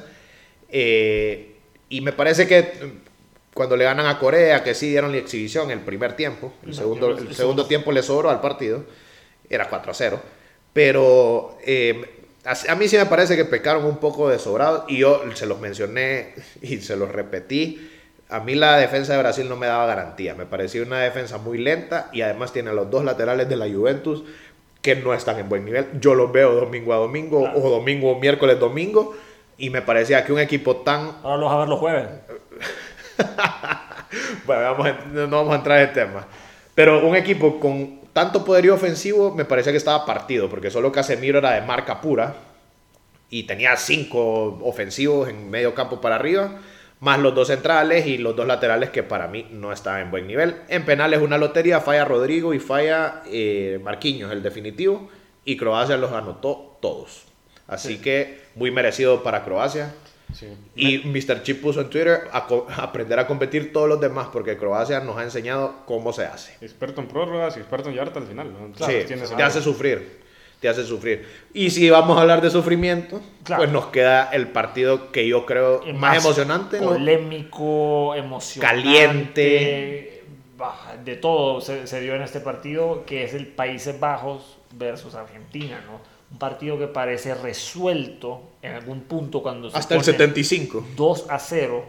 Eh, y me parece que mm, cuando le ganan a Corea, que sí dieron la exhibición el primer tiempo, el, No, segundo, el el segundo. segundo tiempo le sobró al partido, era 4 a 0. Pero eh, a, a mí sí me parece que pecaron un poco de sobrado y yo se los mencioné y se los repetí. A mí la defensa de Brasil no me daba garantía. Me parecía una defensa muy lenta y además tiene a los dos laterales de la Juventus que no están en buen nivel. Yo los veo domingo a domingo Claro. o domingo, miércoles, domingo y me parecía que un equipo tan Ahora los a ver los jueves. bueno, vamos a- no vamos a entrar en tema. Pero un equipo con tanto poderío ofensivo me parecía que estaba partido, porque solo Casemiro era de marca pura y tenía cinco ofensivos en medio campo para arriba, más los dos centrales y los dos laterales que para mí no estaban en buen nivel. En penales una lotería, falla Rodrigo y falla eh, Marquinhos, el definitivo, y Croacia los anotó todos. Así que muy merecido para Croacia. Sí. Y Mr. Chip puso en Twitter a aprender a competir todos los demás porque Croacia nos ha enseñado cómo se hace. Experto en prórrogas y experto en llevarte al final. ¿no? sí, tiene te hace sufrir. Te hace sufrir. Y si vamos a hablar de sufrimiento, Claro. pues nos queda el partido que yo creo más, emocionante. ¿no? Polémico, emocionante. Caliente. De todo se, se dio en este partido, que es el Países Bajos versus Argentina, ¿no? Un partido que parece resuelto en algún punto cuando se Hasta el pone 75. 2 a 0.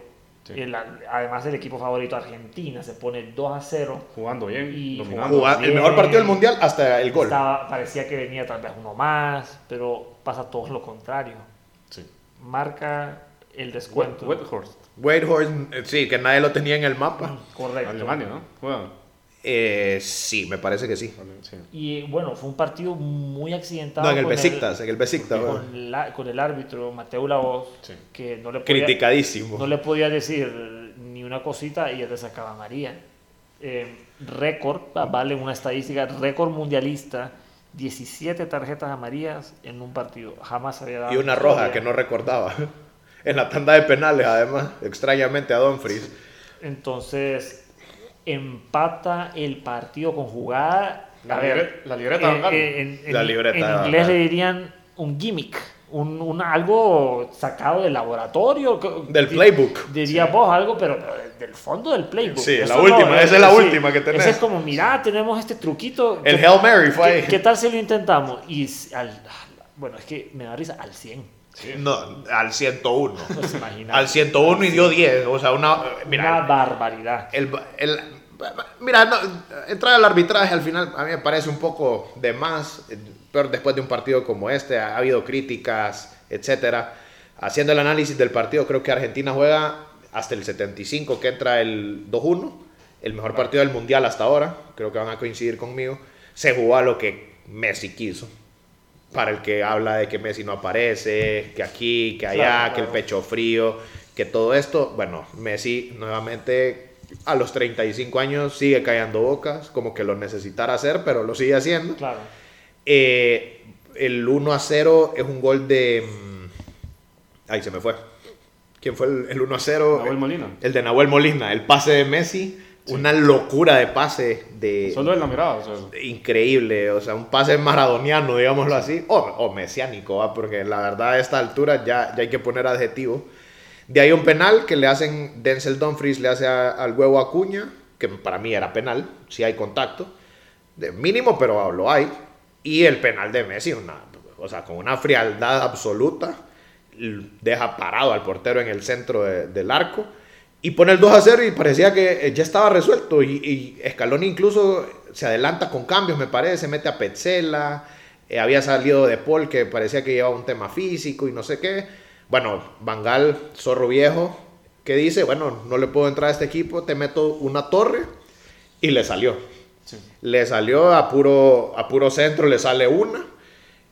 Sí. El- además, el equipo favorito Argentina se pone 2 a 0. Jugando bien, Y. Jugá- el mejor partido del mundial hasta el gol. Estaba- parecía que venía tal vez uno más, pero pasa todo lo contrario. Sí. Marca el descuento. Wet- Whitehorse, eh, sí, que nadie lo tenía en el mapa. Correcto. Alemania, ¿no? Juega. Eh, sí, me parece que sí. Sí. Y bueno, fue un partido muy accidentado. No, en el con Besiktas, en el Besiktas. con, la- con el árbitro Mateo Lavoz, Sí. que no le, podía, Criticadísimo. no le podía decir ni una cosita y ya te sacaba María. Eh, récord, va- vale una estadística, récord mundialista, 17 tarjetas amarillas en un partido. Jamás había dado. Y una roja historia. que no recordaba. En la tanda de penales, además, extrañamente a Dumfries. Entonces, empata el partido con jugada. La a ver, libre- la libreta en, Van Gaal. en- en- La libreta en inglés le dirían un gimmick, un, un algo sacado del laboratorio. Del playbook. Diría vos algo, pero, pero del fondo del playbook. Sí, Eso la última, esa es la última que tenés. Es como, mira, tenemos este truquito. El ¿qué- Hail Mary fue ¿qué, ahí. qué tal si lo intentamos? Y al, bueno, es que me da risa, al 100. No, al 101. Pues. Al 101 y dio 10. O sea, una. Una Mira, barbaridad. el, el- mira no, entrar al arbitraje al final a mí me parece un poco de más. eh, Pero después de un partido como este, ha habido críticas, etcétera. Haciendo el análisis del partido, creo que Argentina juega hasta el 75, que entra el 2-1. El mejor partido del mundial hasta ahora. Creo que van a coincidir conmigo. Se jugó a lo que Messi quiso. Para el que habla de que Messi no aparece, que aquí, que allá, Claro, que el claro. pecho frío, que todo esto, bueno, Messi nuevamente a los 35 años sigue callando bocas, como que lo necesitara hacer, pero lo sigue haciendo. Claro. Eh, el 1 a 0 es un gol de... mm, Ahí se me fue. ¿Quién fue el, el 1 a 0? Nahuel Molina. El de Nahuel Molina, el pase de Messi. Una locura de pase de... Solo en la mirada, o sea, Increíble, o sea, un pase maradoniano, digámoslo así, o, o mesiánico, ¿va? porque la verdad a esta altura ya, ya hay que poner adjetivo. De ahí un penal que le hacen, Denzel Dumfries le hace al huevo Acuña, que para mí era penal, si hay contacto, de mínimo, pero lo hay. Y el penal de Messi, una, o sea, con una frialdad absoluta, deja parado al portero en el centro de- del arco y pone el 2 a 0 y parecía que eh, ya estaba resuelto. Y, y Scaloni incluso se adelanta con cambios, me parece, mete a Petzela, eh, había salido de Paul que parecía que llevaba un tema físico y no sé qué. Bueno, Bangal, zorro viejo, que dice, bueno, no le puedo entrar a este equipo, te meto una torre y le salió. sí. Le salió a puro, a puro centro, le sale una.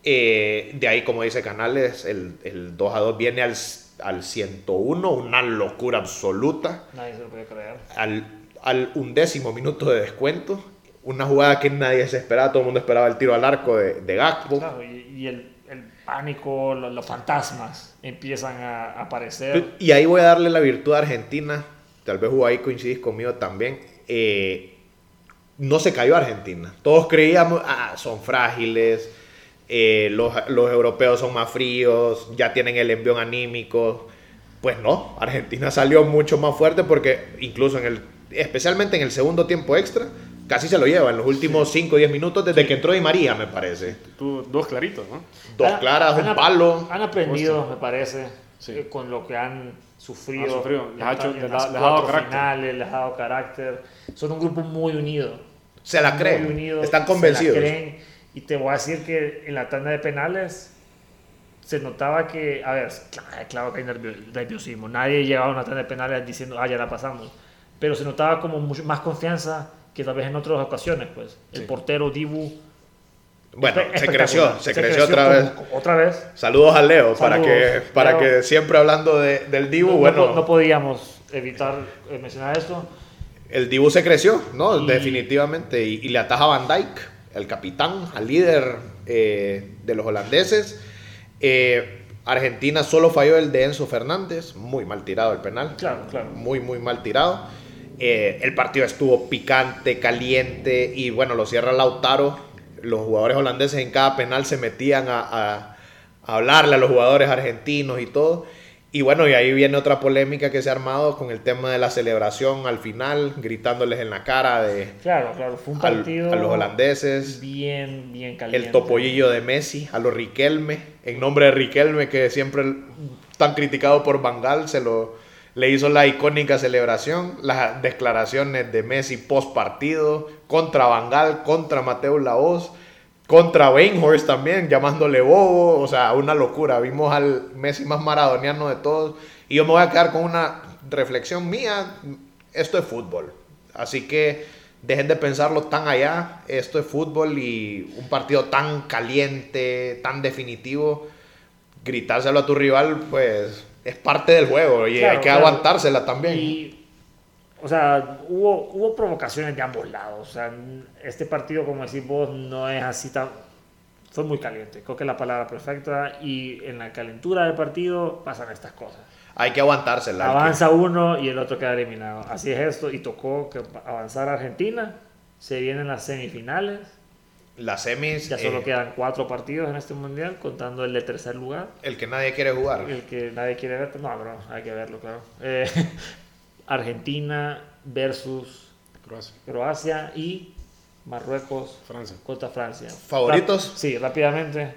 Eh, de ahí, como dice Canales, el, el 2 a 2 viene al, al 101, una locura absoluta. Nadie se lo puede creer. Al, al undécimo minuto de descuento, una jugada que nadie se esperaba, todo el mundo esperaba el tiro al arco de, de Gakpo. Claro, y, y el, el pánico, lo- los, fantasmas empiezan a aparecer. Y ahí voy a darle la virtud a Argentina. Tal vez vos ahí coincidís conmigo también. Eh, no se cayó Argentina. Todos creíamos, ah, son frágiles. eh, los, los europeos son más fríos. Ya tienen el envión anímico. Pues no, Argentina salió mucho más fuerte porque incluso en el, especialmente en el segundo tiempo extra, casi se lo lleva en los últimos 5 o 10 minutos desde que entró Di María, me parece. Tú, dos claritos, ¿no? Dos Han- claras, han un palo. Han aprendido, me parece, Sí. eh, con lo que han sufrido. Han sufrido, les ha hecho- les ha- les ha dado carácter. finales, les ha dado carácter. Son un grupo muy unido. Se la muy creen, unido, están se la convencidos. creen. y te voy a decir que en la tanda de penales se notaba que, a ver, claro, claro que hay nervio- nerviosismo. Nadie llegaba a una tanda de penales diciendo, ah, ya la pasamos. Pero se notaba como mucho más confianza que tal vez en otras ocasiones, pues. El Sí. portero Dibu. Bueno, se creció, espectacular. se, creció, otra vez. Otra vez. Saludos a Leo, para que, para Leo. que siempre hablando de- del Dibu, no, bueno, no, no podíamos evitar eh, mencionar esto. el Dibu se creció, ¿no? Y- Definitivamente, y, y le ataja a Van Dijk, el capitán, al líder eh, de los holandeses. Eh, Argentina solo falló el de Enzo Fernández, muy mal tirado el penal. Claro, claro. Muy, muy mal tirado. Eh, el partido estuvo picante, caliente y bueno, lo cierra Lautaro. Los jugadores holandeses en cada penal se metían a, a- a hablarle a los jugadores argentinos y todo. Y bueno, y ahí viene otra polémica que se ha armado con el tema de la celebración al final, gritándoles en la cara de, Claro, claro. Fue un al- partido a los holandeses. bien, bien caliente. El topollillo de Messi, a los Riquelme, en nombre de Riquelme, que siempre tan criticado por Bangal, se lo le hizo la icónica celebración, las declaraciones de Messi post partido, contra Bangal, contra Mateo Laoz, contra Weinhorst también, llamándole bobo, o sea, una locura. Vimos al Messi más maradoniano de todos. Y yo me voy a quedar con una reflexión mía, esto es fútbol. Así que dejen de pensarlo tan allá, esto es fútbol y un partido tan caliente, tan definitivo, gritárselo a tu rival, pues es parte del juego y Claro, hay que claro. aguantársela también. Y, o sea, hubo, hubo provocaciones de ambos lados. O sea, este partido, como decís vos, no es así tan... Fue muy caliente, creo que es la palabra perfecta. Y en la calentura del partido pasan estas cosas. Hay que aguantársela. hay que- Avanza uno y el otro queda eliminado. Así es esto. Y tocó que avanzar Argentina. Se vienen las semifinales. Las semis, Ya solo eh, quedan cuatro partidos en este mundial, contando el de tercer lugar. el que nadie quiere jugar. El que nadie quiere ver, no, bro, hay que verlo, claro. Eh, Argentina versus Croacia. Croacia y Marruecos Francia. contra Francia. ¿Favoritos? Rap- sí, rápidamente.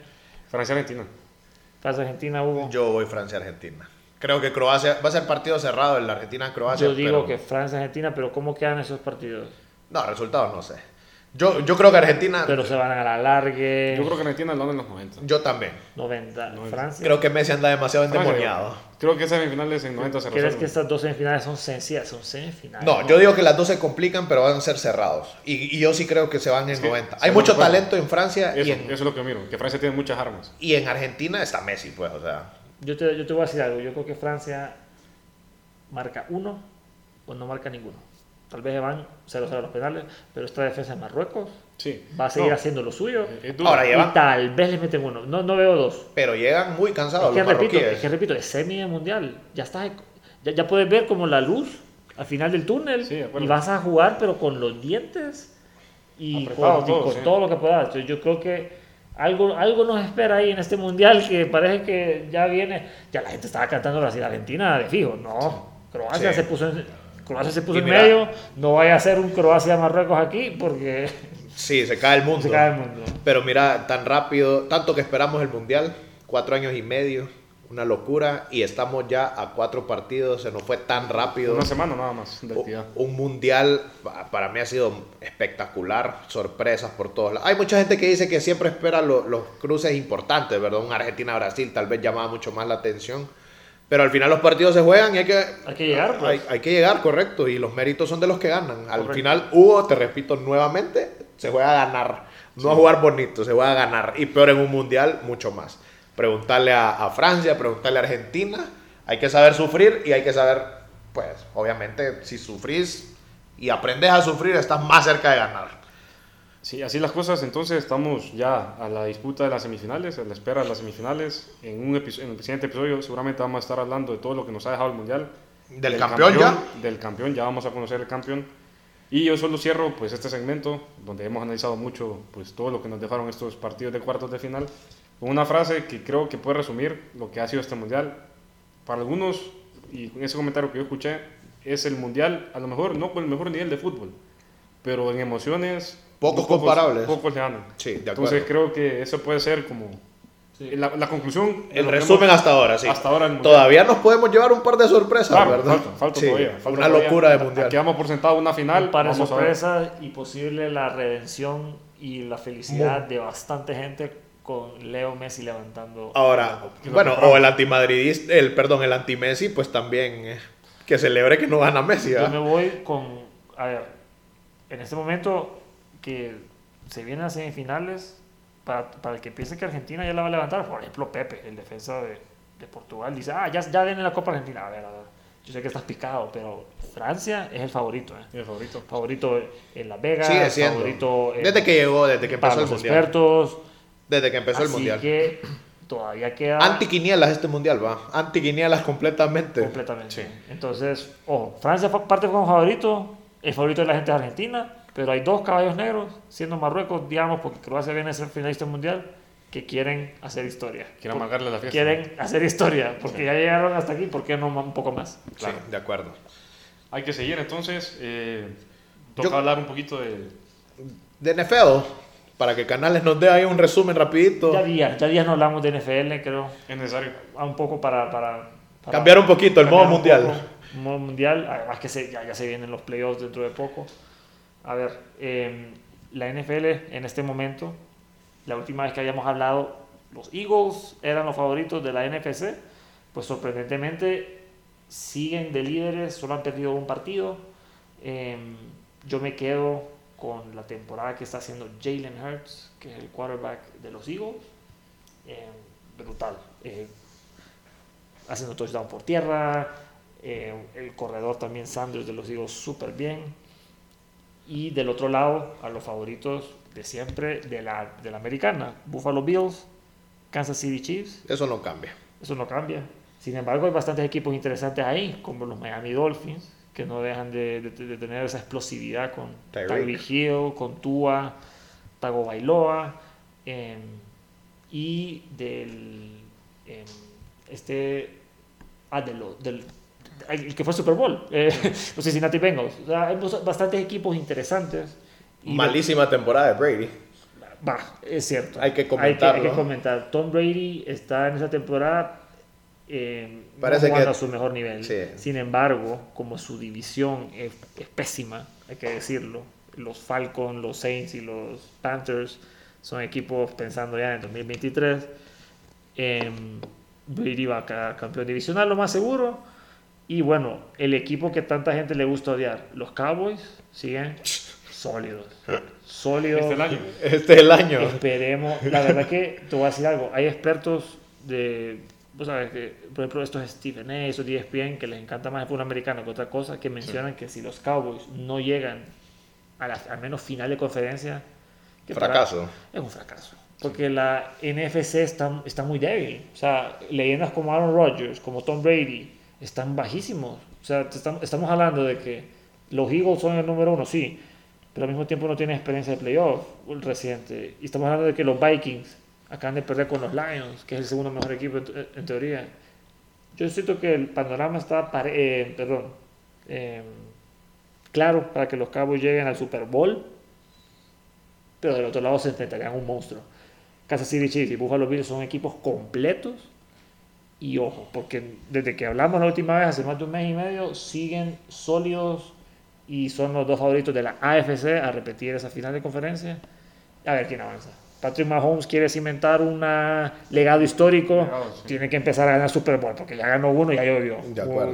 Francia-Argentina. Francia-Argentina hubo. Yo, Yo voy Francia-Argentina. Creo que Croacia va a ser partido cerrado en la Argentina-Croacia. digo pero- que Francia-Argentina, pero ¿cómo quedan esos partidos? No, resultados no sé. Yo, yo creo que Argentina. Pero se van a la largue. Yo creo que Argentina lo en los 90. Yo también. 90. Noventa. Francia. Creo que Messi anda demasiado endemoniado. Creo que esas semifinales en 90 se ¿Crees que estas dos semifinales son sencillas? Son semifinales. No, yo digo que las dos se complican, pero van a ser cerrados. Y, y yo sí creo que se van en que, 90. Hay ¿sabes mucho talento en Francia y Eso, en, eso es lo que miro. Que Francia tiene muchas armas. y en Argentina está Messi, pues, o sea. Yo te, yo te voy a decir algo. Yo creo que Francia marca uno o no marca ninguno. Tal vez se van 0-0 a los penales, pero esta defensa de Marruecos Sí. va a seguir No, haciendo lo suyo. es. Ahora y llevan, tal vez les meten uno. No, no veo dos. pero llegan muy cansados Es que, los repito, es que repito, es semi mundial. Ya está. Ya, ya puedes ver como la luz al final del túnel. Sí, y vas a jugar, pero con los dientes y Apretado con, y todo, con sí. todo lo que puedas. Entonces, yo creo que algo, algo nos espera ahí en este mundial que parece que ya viene. Ya la gente estaba cantando Brasil-Argentina de fijo. No, Croacia Sí. se puso en, Croacia se puso Y en mira- medio. No vaya a ser un Croacia-Marruecos aquí porque Sí, se cae el mundo. se cae el mundo. Pero mira, tan rápido, tanto que esperamos el Mundial, cuatro años y medio, una locura, y estamos ya a cuatro partidos, se nos fue tan rápido. Una semana nada más de U- actividad. Un mundial pa- para mí ha sido espectacular, sorpresas por todos lados. Hay mucha gente que dice que siempre espera lo- los cruces importantes, ¿verdad? Un Argentina-Brasil tal vez llamaba mucho más la atención. Pero al final los partidos se juegan y hay que, Hay que llegar, pues. hay, hay que llegar, correcto. Y los méritos son de los que ganan. Al Correcto. final, Hugo, te repito nuevamente, se juega a ganar. No a jugar bonito, se juega a ganar. Y peor en un mundial, mucho más. Preguntarle a, a Francia, preguntarle a Argentina. Hay que saber sufrir y hay que saber, pues, obviamente, si sufrís y aprendes a sufrir, estás más cerca de ganar. Sí, así las cosas, entonces estamos ya a la disputa de las semifinales, a la espera de las semifinales. En, un en el siguiente episodio seguramente vamos a estar hablando de todo lo que nos ha dejado el Mundial. Del campeón ya. Del campeón, ya vamos a conocer el campeón. Y yo solo cierro pues este segmento donde hemos analizado mucho pues todo lo que nos dejaron estos partidos de cuartos de final con una frase que creo que puede resumir lo que ha sido este mundial. Para algunos y con ese comentario que yo escuché es el mundial a lo mejor no con el mejor nivel de fútbol, pero en emociones Pocos comparables. Pocos le ganan. Sí, de acuerdo. Entonces creo que eso puede ser como la, la conclusión. El resumen hemos- hasta ahora, sí. Hasta ahora. Todavía nos podemos llevar un par de sorpresas, Claro, ¿verdad? falta, falta Sí, todavía. falta una todavía. locura de mundial. Aquí damos por sentado una final. Un par de sorpresas y posible la redención y la felicidad de bastante gente con Leo Messi levantando. Ahora, bueno, o el antimadridista, el perdón, el anti-Messi, pues también eh, que celebre que no gana Messi. Yo me voy con. A ver, en este momento que se vienen las semifinales, para, para el que piense que Argentina ya la va a levantar, por ejemplo, Pepe, el defensa de, de Portugal, dice: Ah, ya, ya viene la Copa Argentina. A ver, a ver, yo sé que estás picado, pero Francia es el favorito, ¿eh? Mi favorito. Favorito en Las Vegas, Sigue siendo. favorito en- Desde que llegó, desde que para empezó el los mundial. expertos. Desde que empezó el Así mundial. que todavía queda Anti-quinielas este mundial, va. Anti-quinielas completamente. completamente. Sí. Entonces, ojo, Francia parte como favorito, el favorito de la gente es Argentina, pero hay dos caballos negros, siendo Marruecos, digamos, porque Croacia viene a ser finalista mundial, que quieren hacer historia. Quiero amargarle la fiesta. Quieren hacer historia, porque ya llegaron hasta aquí, ¿por qué no un poco más? Sí, de acuerdo. Hay que seguir entonces. Eh, toca Yo- hablar un poquito de. De NFL, para que Canales nos dé ahí un resumen rapidito. Ya días, ya días no hablamos de NFL, creo, Es necesario. a un poco para... para, para Cambiar un poquito el modo mundial. poco, modo mundial, además que se- ya, ya se vienen los playoffs dentro de poco. A ver, eh, la NFL en este momento, la última vez que habíamos hablado, los Eagles eran los favoritos de la NFC, pues sorprendentemente siguen de líderes, solo han perdido un partido. Eh, yo me quedo con la temporada que está haciendo Jalen Hurts, que es el quarterback de los Eagles. Eh, brutal. Eh, haciendo touchdown por tierra. eh, el corredor también Sanders de los Eagles súper bien. Y del otro lado, a los favoritos de siempre de la, de la americana, Buffalo Bills, Kansas City Chiefs. Eso no cambia. Eso no cambia. Sin embargo, hay bastantes equipos interesantes ahí, como los Miami Dolphins, que no dejan de, de- de tener esa explosividad con Tyreek. Hill, con Tua, Tago Bailoa, em, y del em, este ah, de lo- del el que fue Super Bowl, eh, los Cincinnati Bengals. O sea, hay bas- bastantes equipos interesantes. Y Malísima temporada de Brady. Va, es cierto. Hay que Hay que, comentarlo. comentar. Tom Brady está en esa temporada eh, no Parece jugando que- a su mejor nivel. Sí. Sin embargo, como su división es, es pésima, hay que decirlo. Los Falcons, los Saints y los Panthers son equipos pensando ya en 2023. em, Brady va a quedar campeón divisional, lo más seguro. Y bueno, el equipo que tanta gente le gusta odiar, los Cowboys, siguen sólidos. Sólidos. Este es el año. Este es el año. Esperemos. La verdad que te voy a decir algo. Hay expertos de, vos sabes que, por ejemplo, estos Stephen A, estos ESPN, que les encanta más el fútbol americano que otra cosa, que mencionan que si los Cowboys no llegan a la, al menos final de conferencia, que para- Fracaso. es un fracaso. Porque la NFC está, está muy débil. O sea, leyendas como Aaron Rodgers, como Tom Brady, están bajísimos. O sea, estamos, estamos hablando de que los Eagles son el número uno, sí, pero al mismo tiempo no tienen experiencia de playoff reciente. Y estamos hablando de que los Vikings acaban de perder con los Lions, que es el segundo mejor equipo en, te- en teoría. Yo siento que el panorama está, eh, perdón, eh, claro para que los Cowboys lleguen al Super Bowl, pero del otro lado se enfrentarían un monstruo. Kansas City Chiefs y Buffalo Bills son equipos completos. Y ojo, porque desde que hablamos la última vez, hace más de un mes y medio, siguen sólidos y son los dos favoritos de la AFC a repetir esa final de conferencia. A ver quién avanza. Patrick Mahomes quiere cimentar un legado histórico, Legado, sí. tiene que empezar a ganar Super Bowl, porque ya ganó uno, ya llovió.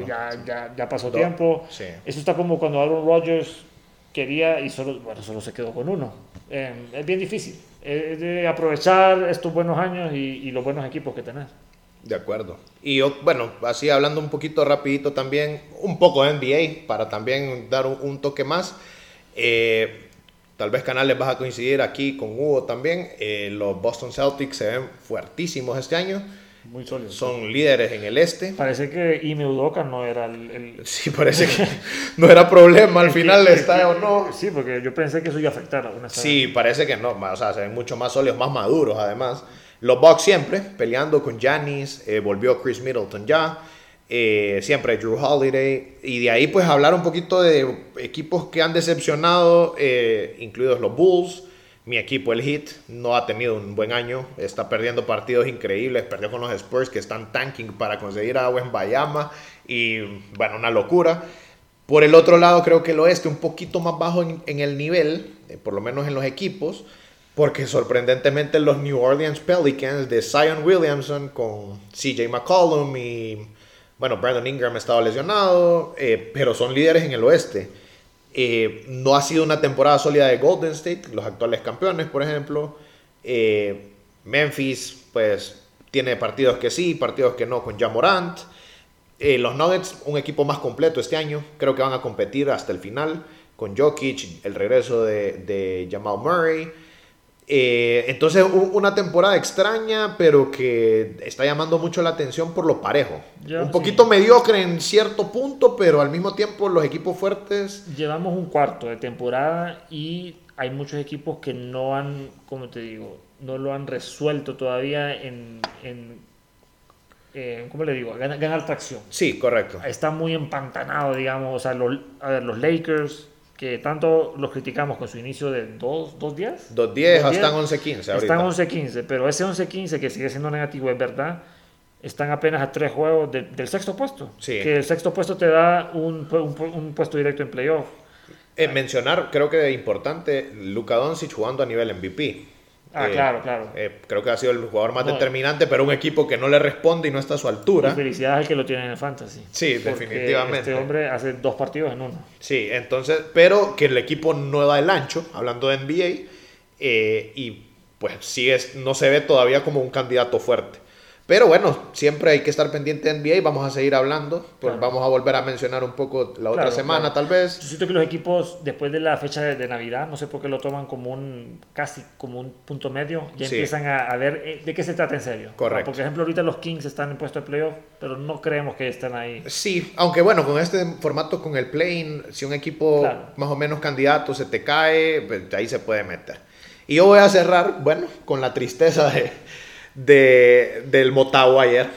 Ya, ya, ya pasó Do- tiempo. sí. Eso está como cuando Aaron Rodgers quería y solo, bueno, solo se quedó con uno. Eh, es bien difícil. Es de aprovechar estos buenos años y, y los buenos equipos que tenés. De acuerdo. Y yo, bueno, así hablando un poquito rapidito también, un poco de NBA, para también dar un, un toque más. Eh, tal vez canales vas a coincidir aquí con Hugo también. Eh, los Boston Celtics se ven fuertísimos este año. Muy sólido. Son líderes en el este. Parece que Ime Udoka no era el... el- Sí, parece que no era problema al final está o no. Sí, porque yo pensé que eso iba a afectar a una Sí, parece que no. O sea, se ven mucho más sólidos, más maduros además. Los Bucks siempre peleando con Giannis. eh, volvió Chris Middleton ya. eh, siempre Drew Holiday. Y de ahí pues hablar un poquito de equipos que han decepcionado, eh, incluidos los Bulls. Mi equipo, el Heat, no ha tenido un buen año. Está perdiendo partidos increíbles. Perdió con los Spurs que están tanking para conseguir a Bayama Y bueno, una locura. Por el otro lado, creo que el oeste un poquito más bajo en, el nivel, por lo menos en los equipos, porque sorprendentemente los New Orleans Pelicans de Zion Williamson con CJ McCollum y, bueno, Brandon Ingram estaba lesionado, eh, pero son líderes en el oeste. Eh, no ha sido una temporada sólida de Golden State, los actuales campeones, por ejemplo. Eh, Memphis, pues, tiene partidos que sí, partidos que no con Jamorant. Los Nuggets, un equipo más completo este año. Creo que van a competir hasta el final con Jokic, el regreso de, de Jamal Murray. Eh, entonces, un- una temporada extraña, pero que está llamando mucho la atención por lo parejo. Ya, un sí. poquito mediocre en cierto punto, pero al mismo tiempo los equipos fuertes. Llevamos un cuarto de temporada y hay muchos equipos que no han, como te digo, no lo han resuelto todavía en, en eh, ¿cómo le digo? Ganar, ganar tracción. Sí, correcto. Está muy empantanado, digamos, o sea, los, a ver, los Lakers, que tanto los criticamos con su inicio de dos, dos días. 2-10 2-10, están 11-15 ahorita. Están 11-15, pero ese 11-15 que sigue siendo negativo, es verdad, están apenas a tres juegos de- del sexto puesto. Sí. Que el sexto puesto te da un, un un puesto directo en playoff. Eh, mencionar, creo que es importante, Luka Doncic jugando a nivel MVP. Ah, Eh, claro, claro. eh, creo que ha sido el jugador más No, determinante, pero un equipo que no le responde y no está a su Y altura. felicidades al que lo tiene en el fantasy. Sí, definitivamente. Este hombre hace dos partidos en uno. Sí, entonces, pero que el equipo no da el ancho, hablando de NBA, eh, y pues sigue, no se ve todavía como un candidato fuerte. Pero bueno, siempre hay que estar pendiente de NBA y vamos a seguir hablando. Pues Claro. vamos a volver a mencionar un poco la otra Claro, semana, claro. tal vez. Yo siento que los equipos, después de la fecha de, de Navidad, no sé por qué lo toman como un, casi como un punto medio, ya Sí. empiezan a, a ver eh, de qué se trata en serio. Correcto. Por ejemplo, ahorita los Kings están en puesto de playoff, pero no creemos que estén ahí. Sí, aunque bueno, con este formato, con el play si un equipo más o menos candidato se te cae, pues, ahí se puede meter. Y yo voy a cerrar, bueno, con la tristeza de, de- del Motagua ayer,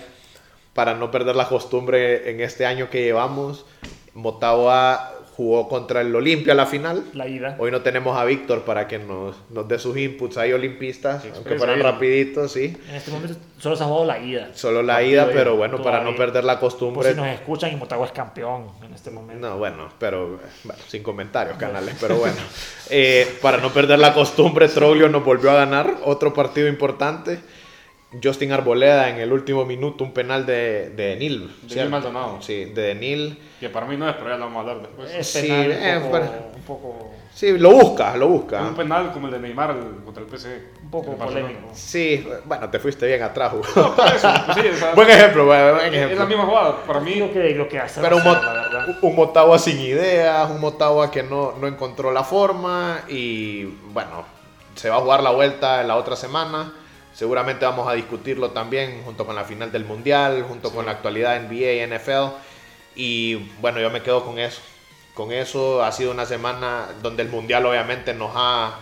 para no perder la costumbre en este año que llevamos. Motagua jugó contra el Olimpia la final. La ida. Hoy no tenemos a Víctor para que nos, nos dé sus inputs ahí olimpistas, aunque expresa fueran rapiditos, sí. En este momento solo se ha jugado la ida. Solo la Partido ida, pero bueno, para no perder la Por costumbre. si nos escuchan y Motagua es campeón en este momento. No, bueno, pero bueno, sin comentarios, canales, pero bueno. Eh, para no perder la costumbre, Troglio nos volvió a ganar otro partido importante. Justin Arboleda en el último minuto, un penal de, de Denil. Maldonado. Sí, de Denil. Que para mí no es, pero ya lo vamos a hablar después. Es Sí, penal eh, un, poco, un poco, Sí, lo busca, lo busca. un penal como el de Neymar contra el PSG. un poco polémico. Sí, bueno, te fuiste bien atrás, Hugo. Por eso, pues sí, buen ejemplo, buen, buen es la ejemplo. misma jugada. Para mí, Lo que, lo que hace Pero un, Mot- un Motagua sin ideas, un Motagua que no, no encontró la forma y bueno, se va a jugar la vuelta en la otra semana. Seguramente vamos a discutirlo también junto con la final del Mundial, junto con la actualidad NBA y NFL. Y bueno, yo me quedo con eso. Con eso ha sido una semana donde el Mundial obviamente nos ha...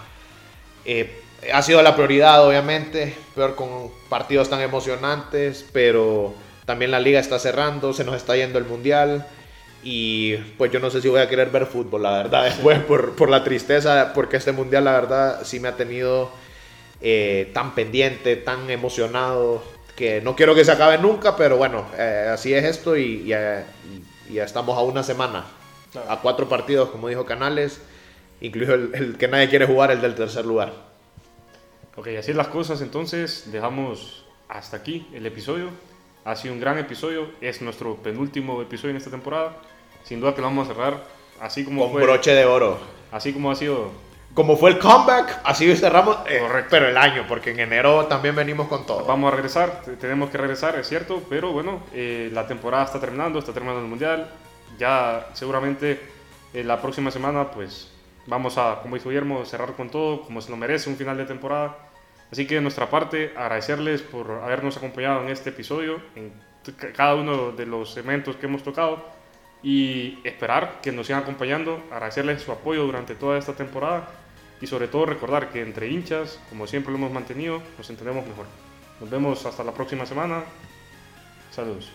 eh, ha sido la prioridad obviamente, peor con partidos tan emocionantes, pero también la liga está cerrando, se nos está yendo el Mundial. Y pues yo no sé si voy a querer ver fútbol, la verdad, después por, por la tristeza, porque este mundial, la verdad, sí me ha tenido eh, tan pendiente, tan emocionado, que no quiero que se acabe nunca, pero bueno, eh, así es esto y, y, eh, y- ya estamos a una semana, Claro. a cuatro partidos, como dijo Canales, incluso el, el que nadie quiere jugar, el del tercer lugar. Ok, así las cosas, entonces dejamos hasta aquí el episodio. Ha sido un gran episodio, es nuestro penúltimo episodio en esta temporada. Sin duda que lo vamos a cerrar así como Con fue, broche de oro. así como ha sido. Como fue el comeback, así cerramos, eh, Correcto. pero el año, porque en enero también venimos con todo. Vamos a regresar, te- tenemos que regresar, es cierto, pero bueno, eh, la temporada está terminando, está terminando el mundial. Ya seguramente eh, la próxima semana, pues vamos a, como dijo Guillermo, cerrar con todo, como se lo merece un final de temporada. Así que de nuestra parte, agradecerles por habernos acompañado en este episodio, en cada uno de los eventos que hemos tocado y esperar que nos sigan acompañando, agradecerles su apoyo durante toda esta temporada y sobre todo recordar que entre hinchas, como siempre lo hemos mantenido, nos entendemos mejor. Nos vemos hasta la próxima semana. Saludos.